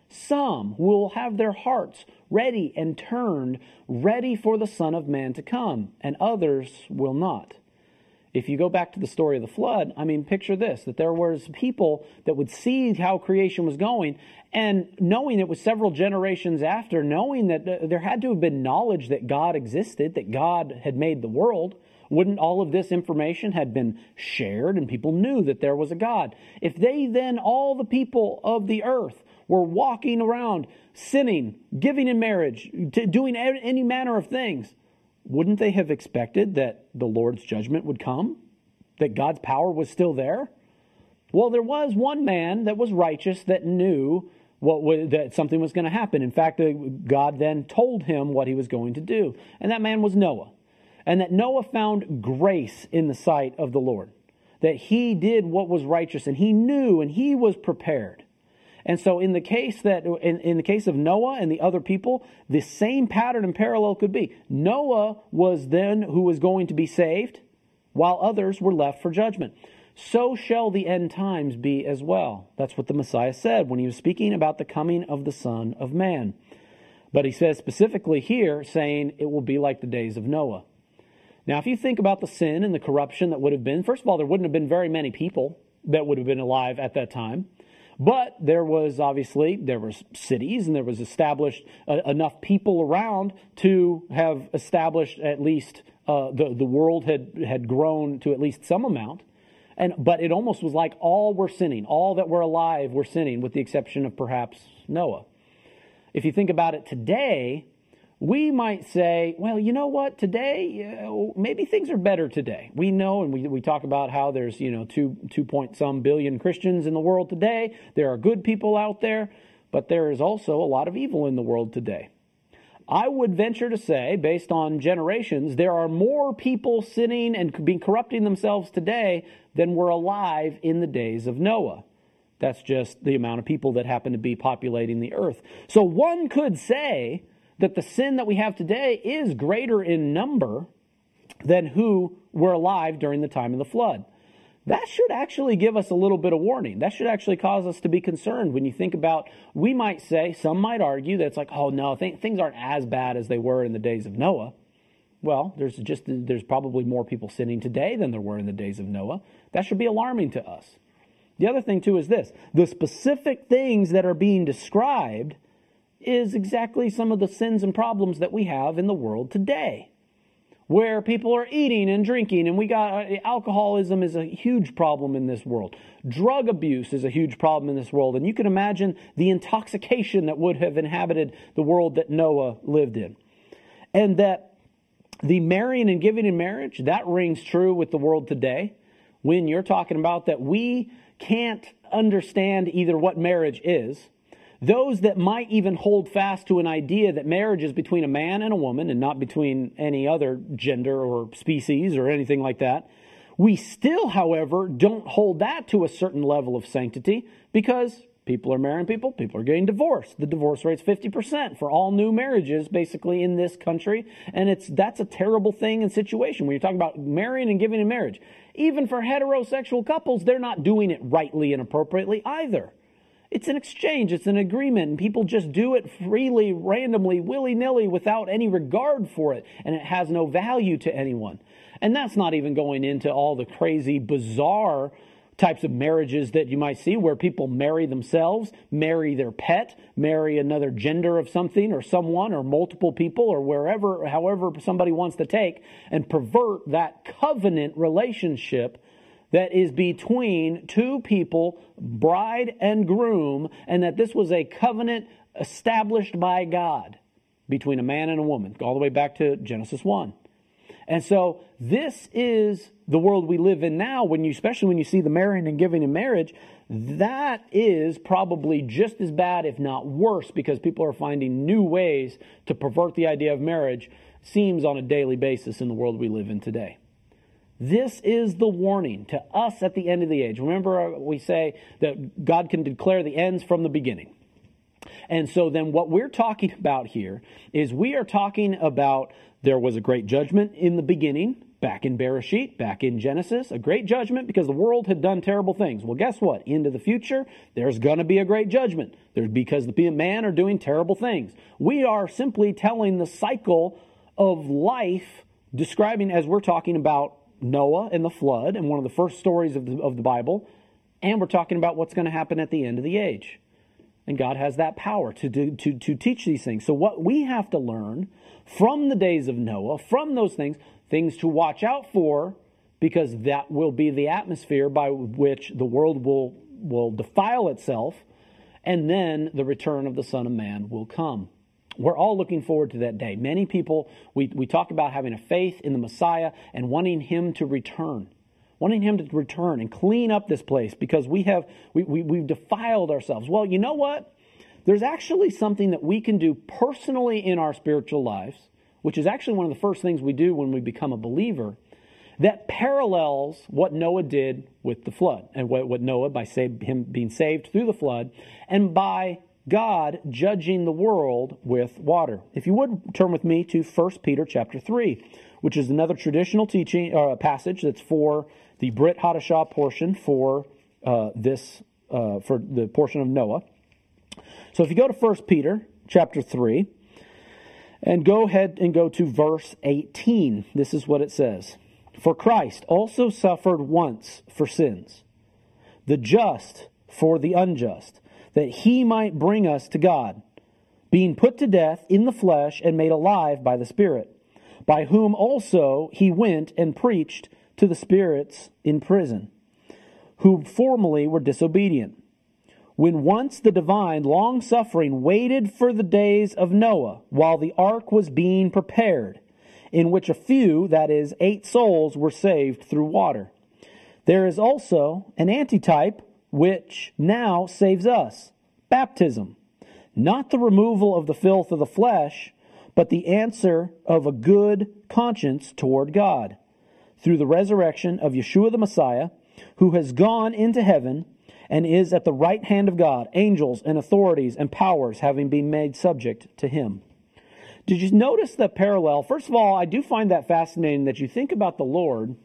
Some will have their hearts ready and turned, ready for the Son of Man to come, and others will not. If you go back to the story of the flood, I mean, picture this that there was people that would see how creation was going, and knowing it was several generations after, knowing that there had to have been knowledge that God existed, that God had made the world, wouldn't all of this information had been shared and people knew that there was a God? If they then, all the people of the earth, were walking around sinning, giving in marriage, doing any manner of things, wouldn't they have expected that the Lord's judgment would come? That God's power was still there? Well, there was one man that was righteous that knew what that something was going to happen. In fact, God then told him what he was going to do, and that man was Noah and that Noah found grace in the sight of the Lord, that he did what was righteous and he knew and he was prepared. And so in the case that in, in the case of Noah and the other people, the same pattern and parallel could be. Noah was then who was going to be saved, while others were left for judgment. So shall the end times be as well. That's what the Messiah said when he was speaking about the coming of the Son of Man. But he says specifically here, saying it will be like the days of Noah. Now, if you think about the sin and the corruption that would have been, first of all, there wouldn't have been very many people that would have been alive at that time. But there was obviously, there was cities and there was established uh, enough people around to have established at least, uh, the, the world had, had grown to at least some amount. And, but it almost was like all were sinning. All that were alive were sinning, with the exception of perhaps Noah. If you think about it today, we might say, well, you know what, today, maybe things are better today. We know, and we, we talk about how there's, you know, two, two point some billion Christians in the world today. There are good people out there, but there is also a lot of evil in the world today. I would venture to say, based on generations, there are more people sinning and being corrupting themselves today than were alive in the days of Noah. That's just the amount of people that happen to be populating the earth. So one could say, that the sin that we have today is greater in number than who were alive during the time of the flood. that should actually give us a little bit of warning. That should actually cause us to be concerned when you think about, we might say, some might argue that it's like, oh no, th- things aren't as bad as they were in the days of Noah. Well, there's just, there's probably more people sinning today than there were in the days of Noah. That should be alarming to us. The other thing too is this, the specific things that are being described is exactly some of the sins and problems that we have in the world today where people are eating and drinking and we got uh, alcoholism is a huge problem in this world. Drug abuse is a huge problem in this world and you can imagine the intoxication that would have inhabited the world that noah lived in. And that the marrying and giving in marriage that rings true with the world today when you're talking about that we can't understand either what marriage is those that might even hold fast to an idea that marriage is between a man and a woman and not between any other gender or species or anything like that. We still, however, don't hold that to a certain level of sanctity because people are marrying people, people are getting divorced. The divorce rate's 50% for all new marriages basically in this country, and it's that's a terrible thing and situation when you're talking about marrying and giving in marriage. Even for heterosexual couples, they're not doing it rightly and appropriately either. It's an exchange, it's an agreement, people just do it freely, randomly, willy nilly, without any regard for it, and it has no value to anyone. And that's not even going into all the crazy, bizarre types of marriages that you might see where people marry themselves, marry their pet, marry another gender of something or someone or multiple people or wherever, however somebody wants to take, and pervert that covenant relationship that is between two people, bride and groom, and that this was a covenant established by God between a man and a woman, all the way back to Genesis 1. And so this is the world we live in now when you especially when you see the marrying and giving in marriage, that is probably just as bad if not worse because people are finding new ways to pervert the idea of marriage seems on a daily basis in the world we live in today. This is the warning to us at the end of the age. Remember, uh, we say that God can declare the ends from the beginning. And so then what we're talking about here is we are talking about there was a great judgment in the beginning, back in Bereshit, back in Genesis, a great judgment because the world had done terrible things. Well, guess what? Into the future, there's going to be a great judgment. There's because the man are doing terrible things. We are simply telling the cycle of life describing as we're talking about Noah and the flood and one of the first stories of the, of the Bible, and we're talking about what's going to happen at the end of the age. And God has that power to, do, to, to teach these things. So, what we have to learn from the days of Noah, from those things, things to watch out for, because that will be the atmosphere by which the world will, will defile itself, and then the return of the Son of Man will come. We're all looking forward to that day. Many people, we, we talk about having a faith in the Messiah and wanting him to return. Wanting him to return and clean up this place because we have we, we, we've defiled ourselves. Well, you know what? There's actually something that we can do personally in our spiritual lives, which is actually one of the first things we do when we become a believer, that parallels what Noah did with the flood and what, what Noah by save, him being saved through the flood and by God judging the world with water. If you would turn with me to 1 Peter chapter 3, which is another traditional teaching uh, passage that's for the Brit Hadashah portion for uh, this uh, for the portion of Noah. So if you go to 1 Peter chapter 3 and go ahead and go to verse 18, this is what it says. For Christ also suffered once for sins, the just for the unjust that he might bring us to God, being put to death in the flesh and made alive by the Spirit, by whom also he went and preached to the spirits in prison, who formerly were disobedient. When once the divine long suffering waited for the days of Noah, while the ark was being prepared, in which a few, that is, eight souls, were saved through water. There is also an antitype which now saves us baptism. Not the removal of the filth of the flesh, but the answer of a good conscience toward God through the resurrection of Yeshua the Messiah, who has gone into heaven and is at the right hand of God, angels and authorities and powers having been made subject to him. Did you notice the parallel? First of all, I do find that fascinating that you think about the Lord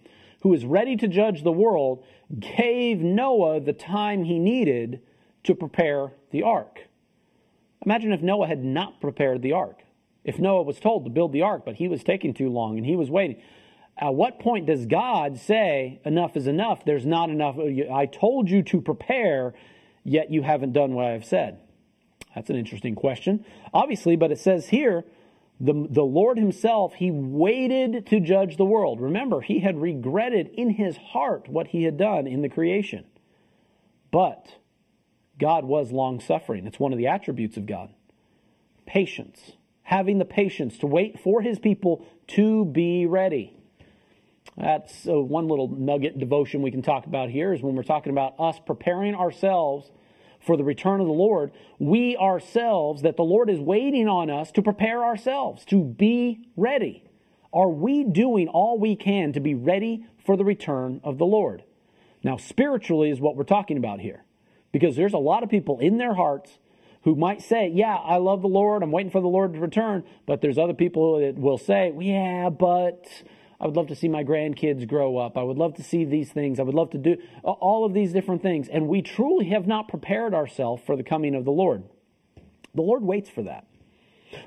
who is ready to judge the world, gave Noah the time he needed to prepare the ark. Imagine if Noah had not prepared the ark. If Noah was told to build the ark, but he was taking too long and he was waiting. At what point does God say, enough is enough? There's not enough. I told you to prepare, yet you haven't done what I've said. That's an interesting question. Obviously, but it says here, the, the Lord himself, he waited to judge the world. Remember, he had regretted in his heart what he had done in the creation. But God was long suffering. It's one of the attributes of God. Patience. Having the patience to wait for his people to be ready. That's uh, one little nugget devotion we can talk about here is when we're talking about us preparing ourselves for the return of the Lord, we ourselves, that the Lord is waiting on us to prepare ourselves, to be ready. Are we doing all we can to be ready for the return of the Lord? Now, spiritually is what we're talking about here. Because there's a lot of people in their hearts who might say, Yeah, I love the Lord, I'm waiting for the Lord to return. But there's other people that will say, Yeah, but I would love to see my grandkids grow up. I would love to see these things. I would love to do all of these different things. And we truly have not prepared ourselves for the coming of the Lord. The Lord waits for that.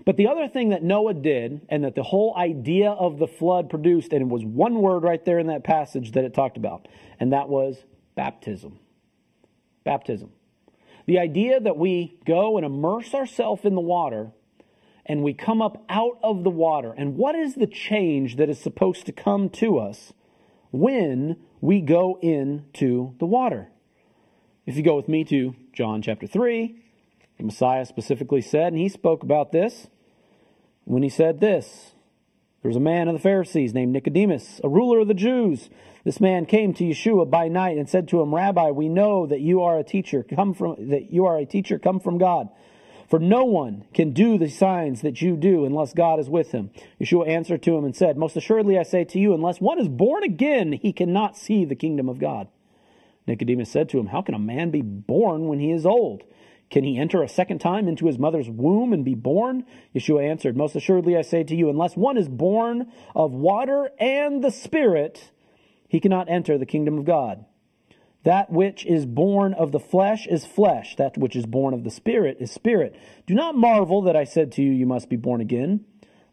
But the other thing that Noah did, and that the whole idea of the flood produced, and it was one word right there in that passage that it talked about, and that was baptism. Baptism. The idea that we go and immerse ourselves in the water and we come up out of the water. And what is the change that is supposed to come to us when we go into the water? If you go with me to John chapter 3, the Messiah specifically said, and he spoke about this when he said this. There was a man of the Pharisees named Nicodemus, a ruler of the Jews. This man came to Yeshua by night and said to him, Rabbi, we know that you are a teacher, come from that you are a teacher come from God. For no one can do the signs that you do unless God is with him. Yeshua answered to him and said, Most assuredly I say to you, unless one is born again, he cannot see the kingdom of God. Nicodemus said to him, How can a man be born when he is old? Can he enter a second time into his mother's womb and be born? Yeshua answered, Most assuredly I say to you, unless one is born of water and the Spirit, he cannot enter the kingdom of God. That which is born of the flesh is flesh. That which is born of the Spirit is spirit. Do not marvel that I said to you, You must be born again.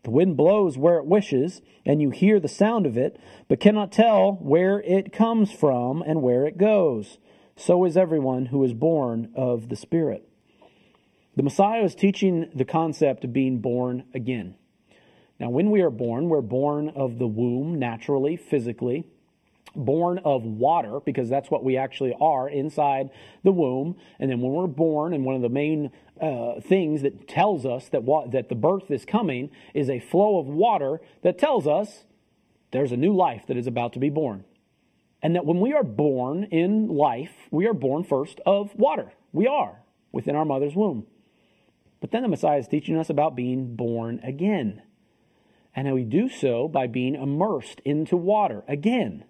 The wind blows where it wishes, and you hear the sound of it, but cannot tell where it comes from and where it goes. So is everyone who is born of the Spirit. The Messiah is teaching the concept of being born again. Now, when we are born, we're born of the womb naturally, physically born of water because that's what we actually are inside the womb. And then when we're born and one of the main uh, things that tells us that wa- that the birth is coming is a flow of water that tells us there's a new life that is about to be born. And that when we are born in life we are born first of water. We are within our mother's womb. But then the messiah is teaching us about being born again. And how we do so by being immersed into water again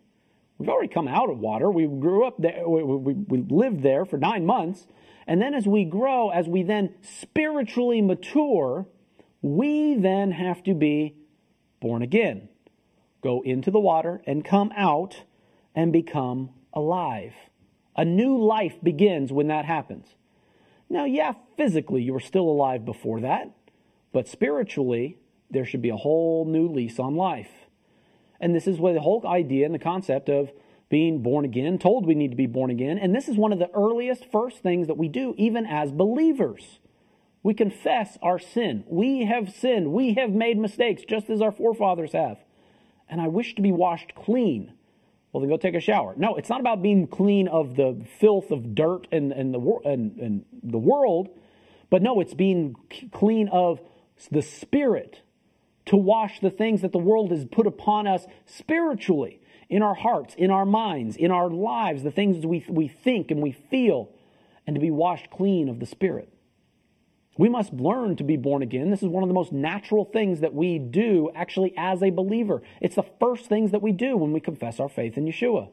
We've already come out of water. We grew up there, we, we, we, lived there for nine months. And then as we grow, as we then spiritually mature, we then have to be born again. Go into the water and come out and become alive. A new life begins when that happens. Now, yeah, physically you were still alive before that, but spiritually there should be a whole new lease on life. And this is where the whole idea and the concept of being born again, told we need to be born again. And this is one of the earliest first things that we do, even as believers. We confess our sin. We have sinned. We have made mistakes, just as our forefathers have. And I wish to be washed clean. Well, then go take a shower. No, it's not about being clean of the filth of dirt and, and, the, and, and the world, but no, it's being clean of the spirit to wash the things that the world has put upon us spiritually, in our hearts, in our minds, in our lives, the things we, we think and we feel, and to be washed clean of the Spirit. We must learn to be born again. This is one of the most natural things that we do actually as a believer. It's the first things that we do when we confess our faith in Yeshua.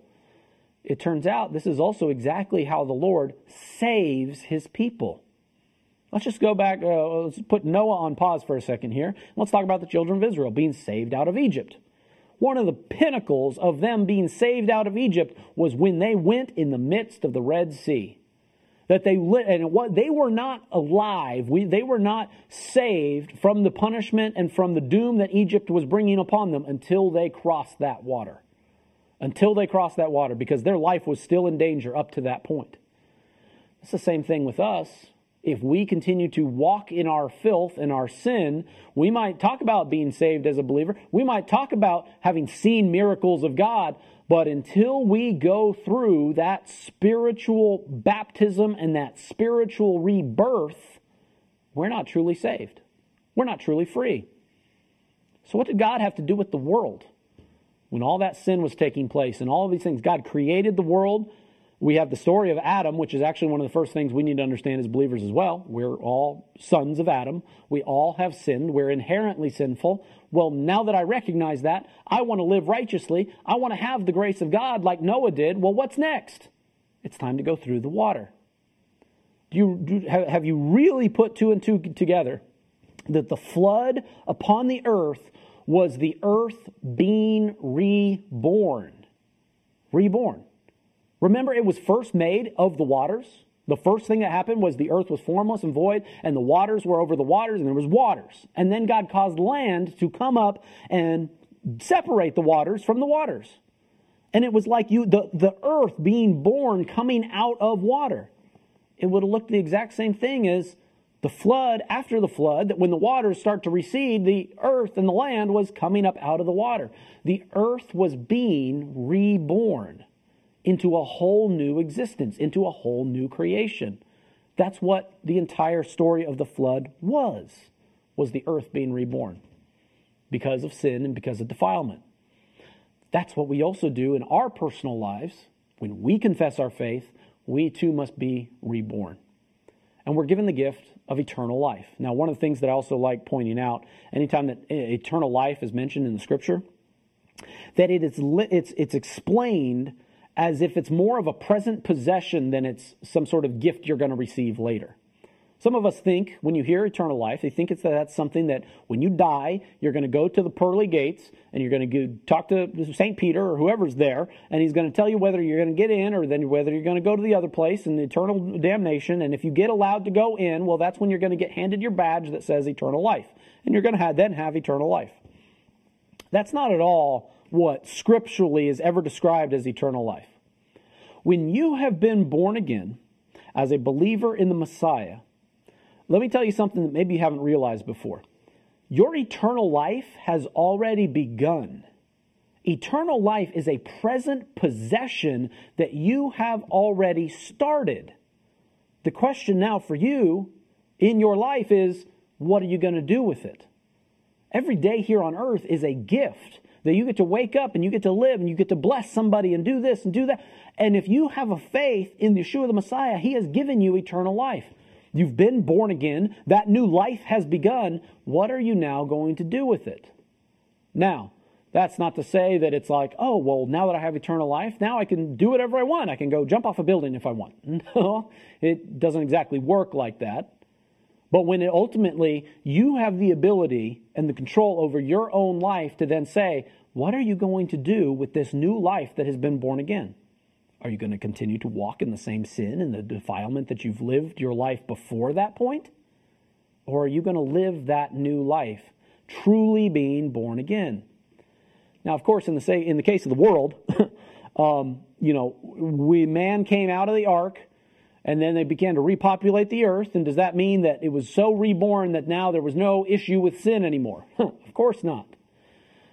It turns out this is also exactly how the Lord saves his people. Let's just go back, uh, let's put Noah on pause for a second here. Let's talk about the children of Israel being saved out of Egypt. one of the pinnacles of them being saved out of Egypt was when they went in the midst of the Red Sea. That they lit, and what they were not alive. We, they were not saved from the punishment and from the doom that Egypt was bringing upon them until they crossed that water. Until they crossed that water, because their life was still in danger up to that point. It's the same thing with us if we continue to walk in our filth and our sin, we might talk about being saved as a believer. We might talk about having seen miracles of God. But until we go through that spiritual baptism and that spiritual rebirth, we're not truly saved. We're not truly free. So, what did God have to do with the world? When all that sin was taking place and all these things, God created the world we have the story of Adam, which is actually one of the first things we need to understand as believers as well. We're all sons of Adam. We all have sinned. We're inherently sinful. Well, now that I recognize that, I want to live righteously. I want to have the grace of God like Noah did. Well, what's next? It's time to go through the water. Do you, do, have you really put two and two together that the flood upon the earth was the earth being reborn? Reborn. Remember, it was first made of the waters. The first thing that happened was the earth was formless and void, and the waters were over the waters, and there was waters. And then God caused land to come up and separate the waters from the waters. And it was like you, the, the earth being born coming out of water. It would have looked the exact same thing as the flood after the flood, that when the waters start to recede, the earth and the land was coming up out of the water. The earth was being reborn into a whole new existence, into a whole new creation. That's what the entire story of the flood was, was the earth being reborn because of sin and because of defilement. That's what we also do in our personal lives. When we confess our faith, we too must be reborn. And we're given the gift of eternal life. Now, one of the things that I also like pointing out, anytime that eternal life is mentioned in the scripture, that it is it's, it's explained as if it's more of a present possession than it's some sort of gift you're going to receive later. Some of us think when you hear eternal life, they think it's that that's something that when you die, you're going to go to the pearly gates and you're going to go talk to St. Peter or whoever's there, and he's going to tell you whether you're going to get in or then whether you're going to go to the other place and eternal damnation. And if you get allowed to go in, well, that's when you're going to get handed your badge that says eternal life. And you're going to have, then have eternal life. That's not at all what scripturally is ever described as eternal life. When you have been born again as a believer in the Messiah, let me tell you something that maybe you haven't realized before. Your eternal life has already begun. Eternal life is a present possession that you have already started. The question now for you in your life is what are you going to do with it? Every day here on earth is a gift that you get to wake up and you get to live and you get to bless somebody and do this and do that. And if you have a faith in the Yeshua the Messiah, He has given you eternal life. You've been born again. That new life has begun. What are you now going to do with it? Now, that's not to say that it's like, oh, well, now that I have eternal life, now I can do whatever I want. I can go jump off a building if I want. [LAUGHS] No, it doesn't exactly work like that. But when it ultimately you have the ability and the control over your own life to then say, what are you going to do with this new life that has been born again? Are you going to continue to walk in the same sin and the defilement that you've lived your life before that point? Or are you going to live that new life, truly being born again? Now, of course, in the, say, in the case of the world, [LAUGHS] um, you know, we, man came out of the ark and then they began to repopulate the earth. And does that mean that it was so reborn that now there was no issue with sin anymore? [LAUGHS] of course not.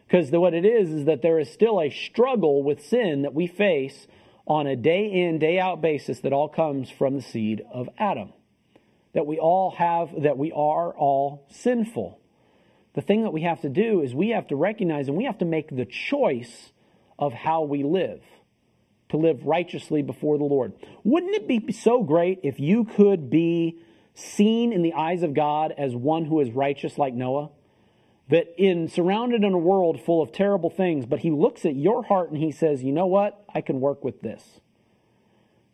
Because what it is, is that there is still a struggle with sin that we face on a day in, day out basis that all comes from the seed of Adam. That we all have, that we are all sinful. The thing that we have to do is we have to recognize and we have to make the choice of how we live to live righteously before the Lord. Wouldn't it be so great if you could be seen in the eyes of God as one who is righteous like Noah? that in surrounded in a world full of terrible things, but he looks at your heart and he says, "You know what? I can work with this."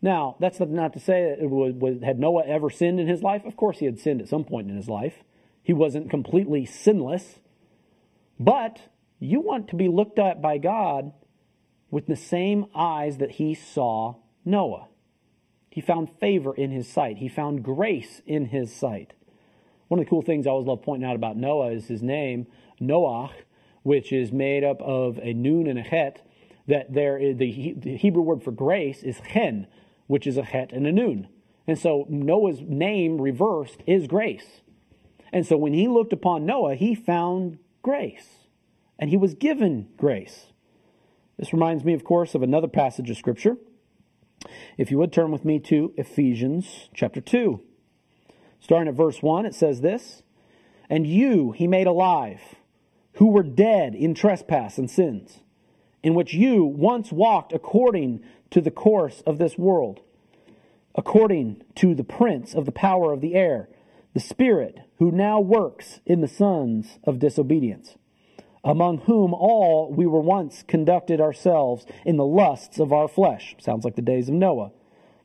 Now, that's not to say that was, was, had Noah ever sinned in his life. Of course, he had sinned at some point in his life. He wasn't completely sinless, but you want to be looked at by God with the same eyes that he saw Noah. He found favor in his sight, he found grace in his sight. One of the cool things I always love pointing out about Noah is his name, Noach, which is made up of a nun and a het. That there is the, Hebrew word for grace is chen, which is a het and a nun. And so Noah's name reversed is grace. And so when he looked upon Noah, he found grace. And he was given grace. This reminds me, of course, of another passage of Scripture. If you would turn with me to Ephesians chapter 2. Starting at verse 1, it says this And you he made alive, who were dead in trespass and sins, in which you once walked according to the course of this world, according to the prince of the power of the air, the Spirit who now works in the sons of disobedience among whom all we were once conducted ourselves in the lusts of our flesh. Sounds like the days of Noah.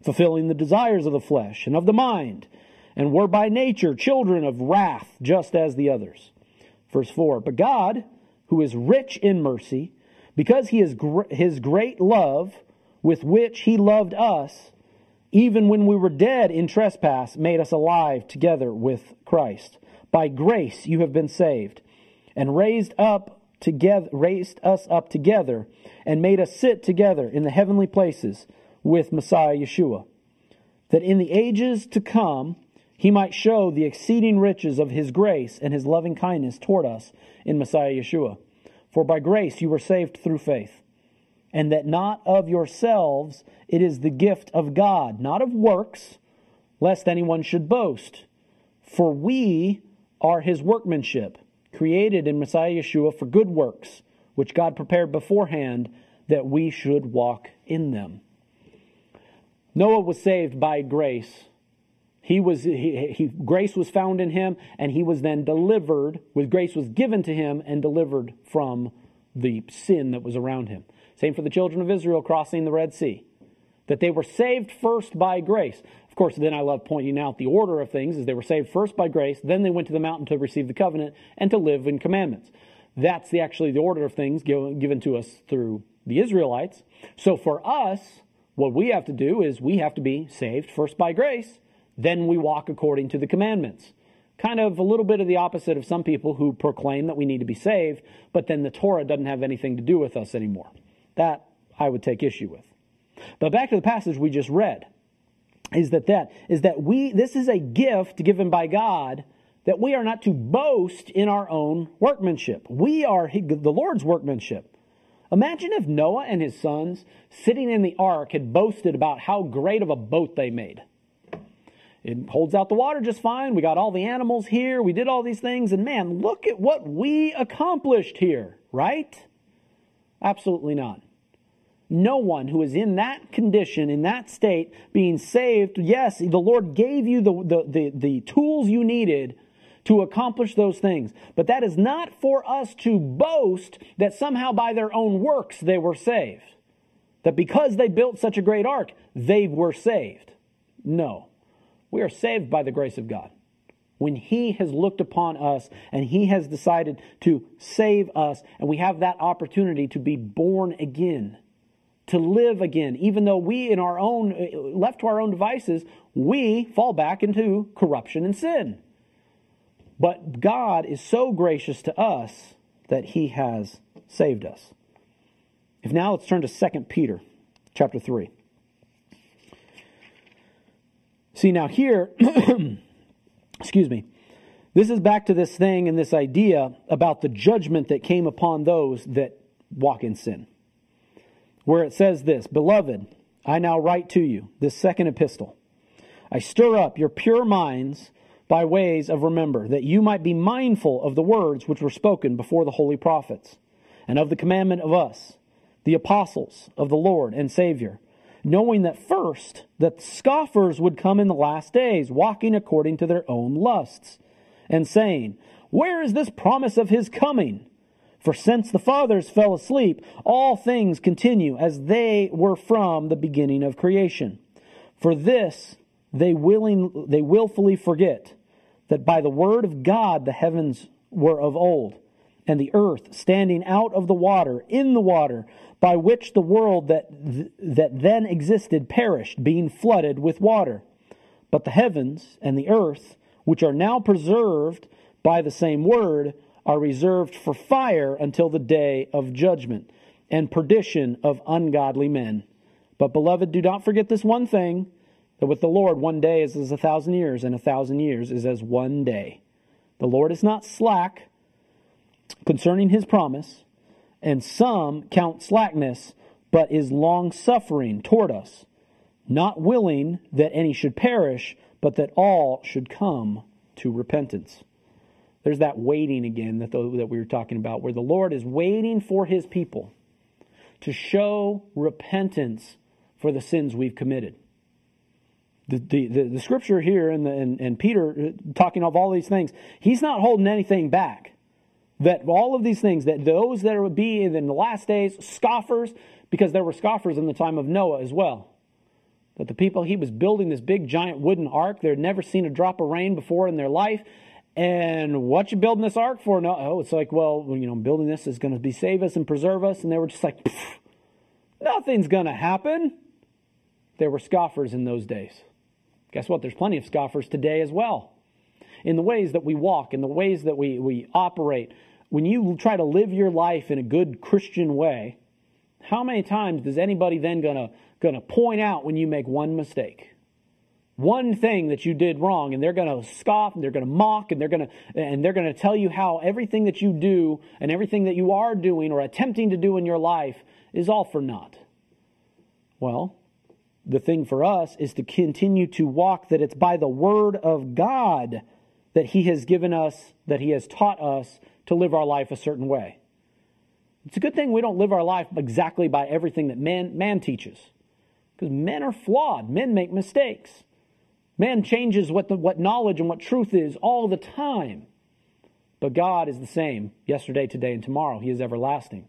Fulfilling the desires of the flesh and of the mind, and were by nature children of wrath, just as the others. Verse 4 But God, who is rich in mercy, because he is gr- his great love with which he loved us, even when we were dead in trespass, made us alive together with Christ. By grace you have been saved and raised up together raised us up together and made us sit together in the heavenly places with Messiah Yeshua that in the ages to come he might show the exceeding riches of his grace and his loving kindness toward us in Messiah Yeshua. For by grace you were saved through faith and that not of yourselves it is the gift of God not of works lest anyone should boast. For we are his workmanship created in Messiah Yeshua for good works, which God prepared beforehand that we should walk in them. Noah was saved by grace. He was he, he, grace was found in him, and he was then delivered. With grace was given to him and delivered from the sin that was around him. Same for the children of Israel crossing the Red Sea, that they were saved first by grace course, then I love pointing out the order of things is they were saved first by grace, then they went to the mountain to receive the covenant and to live in commandments. That's the actually the order of things given, given to us through the Israelites. So for us, what we have to do is we have to be saved first by grace, then we walk according to the commandments. Kind of a little bit of the opposite of some people who proclaim that we need to be saved, but then the Torah doesn't have anything to do with us anymore. That I would take issue with. But back to the passage we just read is that that is that we this is a gift given by God that we are not to boast in our own workmanship. We are the Lord's workmanship. Imagine if Noah and his sons sitting in the ark had boasted about how great of a boat they made. It holds out the water just fine. We got all the animals here. We did all these things. And man, look at what we accomplished here, right? Absolutely not no one who is in that condition, in that state, being saved, yes, the Lord gave you the, the, the, the, tools you needed to accomplish those things. But that is not for us to boast that somehow by their own works they were saved. That because they built such a great ark, they were saved. No. We are saved by the grace of God. When He has looked upon us and He has decided to save us, and we have that opportunity to be born again to live again. Even though we, in our own, left to our own devices, we fall back into corruption and sin. But God is so gracious to us that He has saved us. If now let's turn to 2 Peter chapter 3. See, now here, [CLEARS THROAT] excuse me, this is back to this thing and this idea about the judgment that came upon those that walk in sin where it says this Beloved, I now write to you this second epistle. I stir up your pure minds by ways of remember, that you might be mindful of the words which were spoken before the holy prophets, and of the commandment of us, the apostles of the Lord and Savior, knowing that first that scoffers would come in the last days, walking according to their own lusts, and saying, Where is this promise of his coming? For since the fathers fell asleep, all things continue as they were from the beginning of creation. For this they willing they willfully forget that by the word of God the heavens were of old, and the earth standing out of the water, in the water, by which the world that, th- that then existed perished, being flooded with water. But the heavens and the earth, which are now preserved by the same word, are reserved for fire until the day of judgment and perdition of ungodly men. But, beloved, do not forget this one thing that with the Lord, one day is as a thousand years, and a thousand years is as one day. The Lord is not slack concerning his promise, and some count slackness, but is long suffering toward us, not willing that any should perish, but that all should come to repentance. There's that waiting again that, the, that we were talking about, where the Lord is waiting for his people to show repentance for the sins we've committed. The, the, the, the scripture here and, the, and, and Peter uh, talking of all these things, he's not holding anything back that all of these things, that those that would be in the last days, scoffers, because there were scoffers in the time of Noah as well. That the people, he was building this big giant wooden ark. They'd never seen a drop of rain before in their life. And what you building this ark for? No, oh, it's like, well, you know, building this is going to be save us and preserve us. And they were just like, nothing's going to happen. There were scoffers in those days. Guess what? There's plenty of scoffers today as well. In the ways that we walk, in the ways that we, we operate, when you try to live your life in a good Christian way, how many times does anybody then gonna gonna point out when you make one mistake? One thing that you did wrong, and they're gonna scoff and they're gonna mock and they're gonna and they're gonna tell you how everything that you do and everything that you are doing or attempting to do in your life is all for naught. Well, the thing for us is to continue to walk that it's by the word of God that He has given us, that He has taught us to live our life a certain way. It's a good thing we don't live our life exactly by everything that man, man teaches. Because men are flawed. Men make mistakes. Man changes what, the, what knowledge and what truth is all the time. But God is the same yesterday, today, and tomorrow. He is everlasting.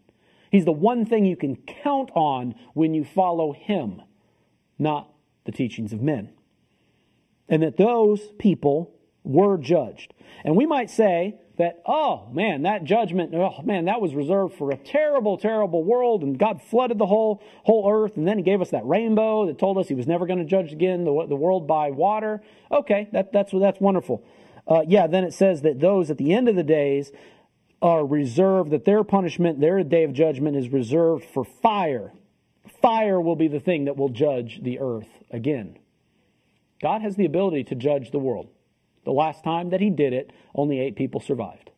He's the one thing you can count on when you follow Him, not the teachings of men. And that those people were judged. And we might say, that, oh man, that judgment, oh man, that was reserved for a terrible, terrible world, and God flooded the whole, whole earth, and then He gave us that rainbow that told us He was never going to judge again the, the world by water. Okay, that, that's, that's wonderful. Uh, yeah, then it says that those at the end of the days are reserved, that their punishment, their day of judgment is reserved for fire. Fire will be the thing that will judge the earth again. God has the ability to judge the world. The last time that he did it, only eight people survived.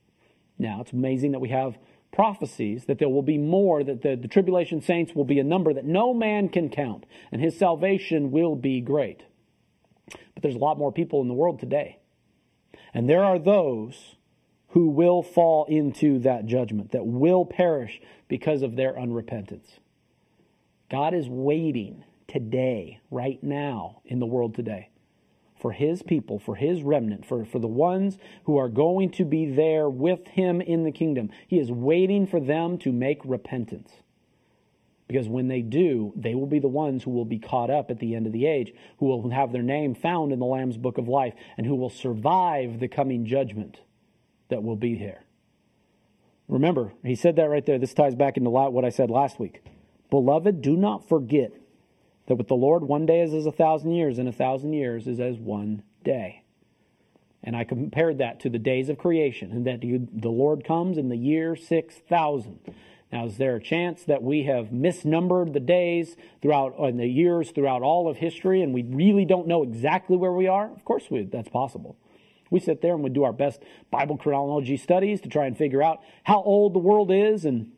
Now, it's amazing that we have prophecies that there will be more, that the, the tribulation saints will be a number that no man can count, and his salvation will be great. But there's a lot more people in the world today. And there are those who will fall into that judgment, that will perish because of their unrepentance. God is waiting today, right now, in the world today, for his people, for his remnant, for, for the ones who are going to be there with him in the kingdom. He is waiting for them to make repentance. Because when they do, they will be the ones who will be caught up at the end of the age, who will have their name found in the Lamb's book of life, and who will survive the coming judgment that will be here. Remember, he said that right there. This ties back into what I said last week. Beloved, do not forget that with the Lord, one day is as a thousand years, and a thousand years is as one day. And I compared that to the days of creation, and that the Lord comes in the year 6000. Now, is there a chance that we have misnumbered the days throughout, and the years throughout all of history, and we really don't know exactly where we are? Of course, we, that's possible. We sit there and we do our best Bible chronology studies to try and figure out how old the world is and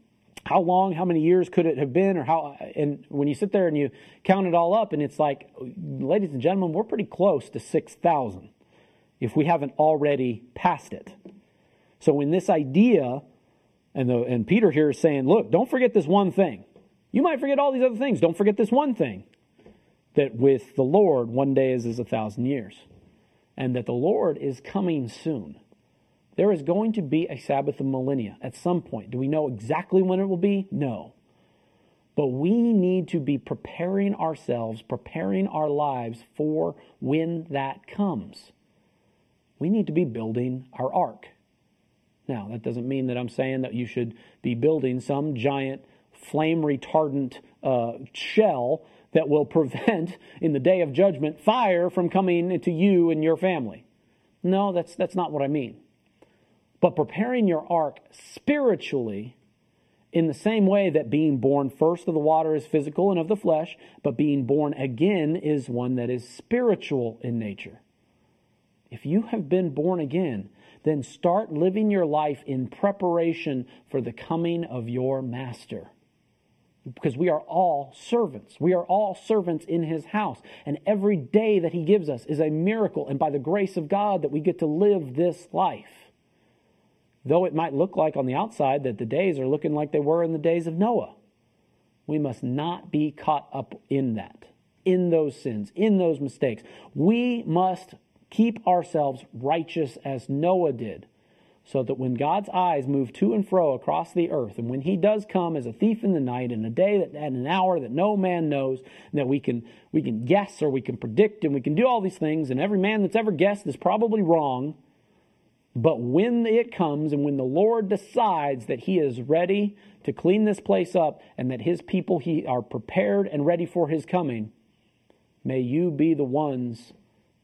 how long, how many years could it have been, or how, and when you sit there and you count it all up, and it's like, ladies and gentlemen, we're pretty close to 6,000 if we haven't already passed it. So, in this idea, and, the, and Peter here is saying, look, don't forget this one thing. You might forget all these other things. Don't forget this one thing that with the Lord, one day is as a thousand years, and that the Lord is coming soon. There is going to be a Sabbath of millennia at some point. Do we know exactly when it will be? No. But we need to be preparing ourselves, preparing our lives for when that comes. We need to be building our ark. Now, that doesn't mean that I'm saying that you should be building some giant flame retardant uh, shell that will [LAUGHS] prevent, in the day of judgment, fire from coming into you and your family. No, that's, that's not what I mean. But preparing your ark spiritually in the same way that being born first of the water is physical and of the flesh, but being born again is one that is spiritual in nature. If you have been born again, then start living your life in preparation for the coming of your master. Because we are all servants. We are all servants in his house. And every day that he gives us is a miracle. And by the grace of God, that we get to live this life. Though it might look like on the outside that the days are looking like they were in the days of Noah, we must not be caught up in that, in those sins, in those mistakes. We must keep ourselves righteous as Noah did, so that when God's eyes move to and fro across the earth, and when He does come as a thief in the night, in a day that at an hour that no man knows, that we can we can guess or we can predict and we can do all these things, and every man that's ever guessed is probably wrong. But when it comes and when the Lord decides that He is ready to clean this place up and that His people he, are prepared and ready for His coming, may you be the ones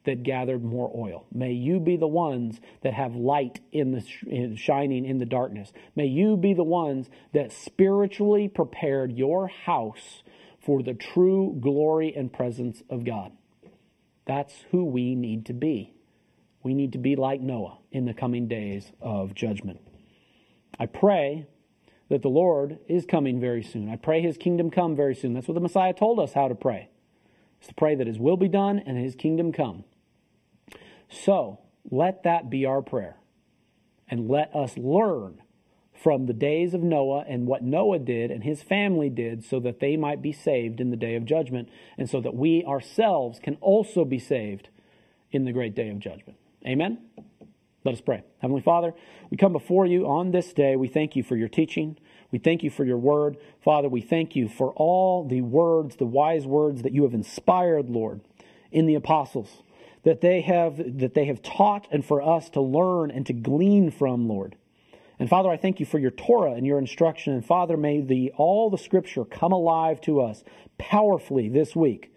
that gathered more oil. May you be the ones that have light in the in shining in the darkness. May you be the ones that spiritually prepared your house for the true glory and presence of God. That's who we need to be. We need to be like Noah in the coming days of judgment. I pray that the Lord is coming very soon. I pray his kingdom come very soon. That's what the Messiah told us how to pray. It's to pray that his will be done and his kingdom come. So, let that be our prayer. And let us learn from the days of Noah and what Noah did and his family did so that they might be saved in the day of judgment and so that we ourselves can also be saved in the great day of judgment. Amen? Let us pray. Heavenly Father, we come before you on this day. We thank you for your teaching. We thank you for your word. Father, we thank you for all the words, the wise words that you have inspired, Lord, in the apostles, that they have, that they have taught and for us to learn and to glean from, Lord. And Father, I thank you for your Torah and your instruction. And Father, may the, all the scripture come alive to us powerfully this week.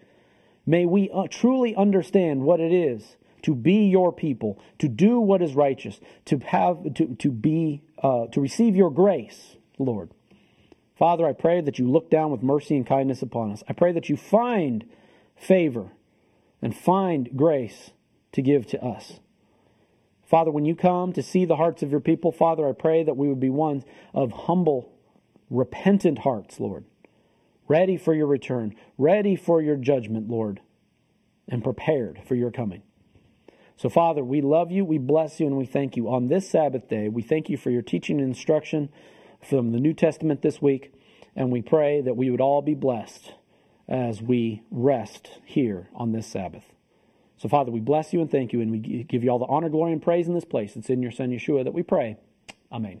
May we uh, truly understand what it is to be your people, to do what is righteous, to have to, to be uh, to receive your grace, Lord. Father, I pray that you look down with mercy and kindness upon us. I pray that you find favor and find grace to give to us. Father, when you come to see the hearts of your people, Father, I pray that we would be ones of humble, repentant hearts, Lord, ready for your return, ready for your judgment, Lord, and prepared for your coming. So, Father, we love you, we bless you, and we thank you. On this Sabbath day, we thank you for your teaching and instruction from the New Testament this week, and we pray that we would all be blessed as we rest here on this Sabbath. So, Father, we bless you and thank you, and we give you all the honor, glory, and praise in this place. It's in your Son Yeshua that we pray. Amen.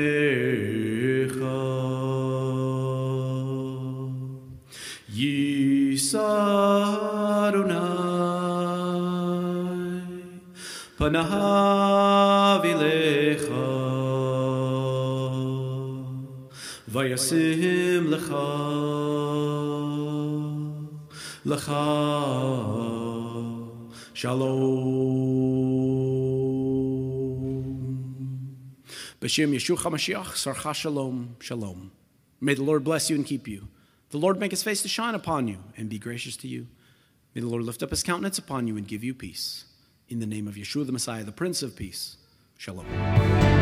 panav ilecha vayasim lecha lecha shalom B'Shem Yeshua HaMashiach, Sar HaShalom, Shalom. May the Lord bless you and keep you. The Lord make his face to shine upon you and be gracious to you. May the Lord lift up his countenance upon you and give you peace. In the name of Yeshua the Messiah, the Prince of Peace. Shalom.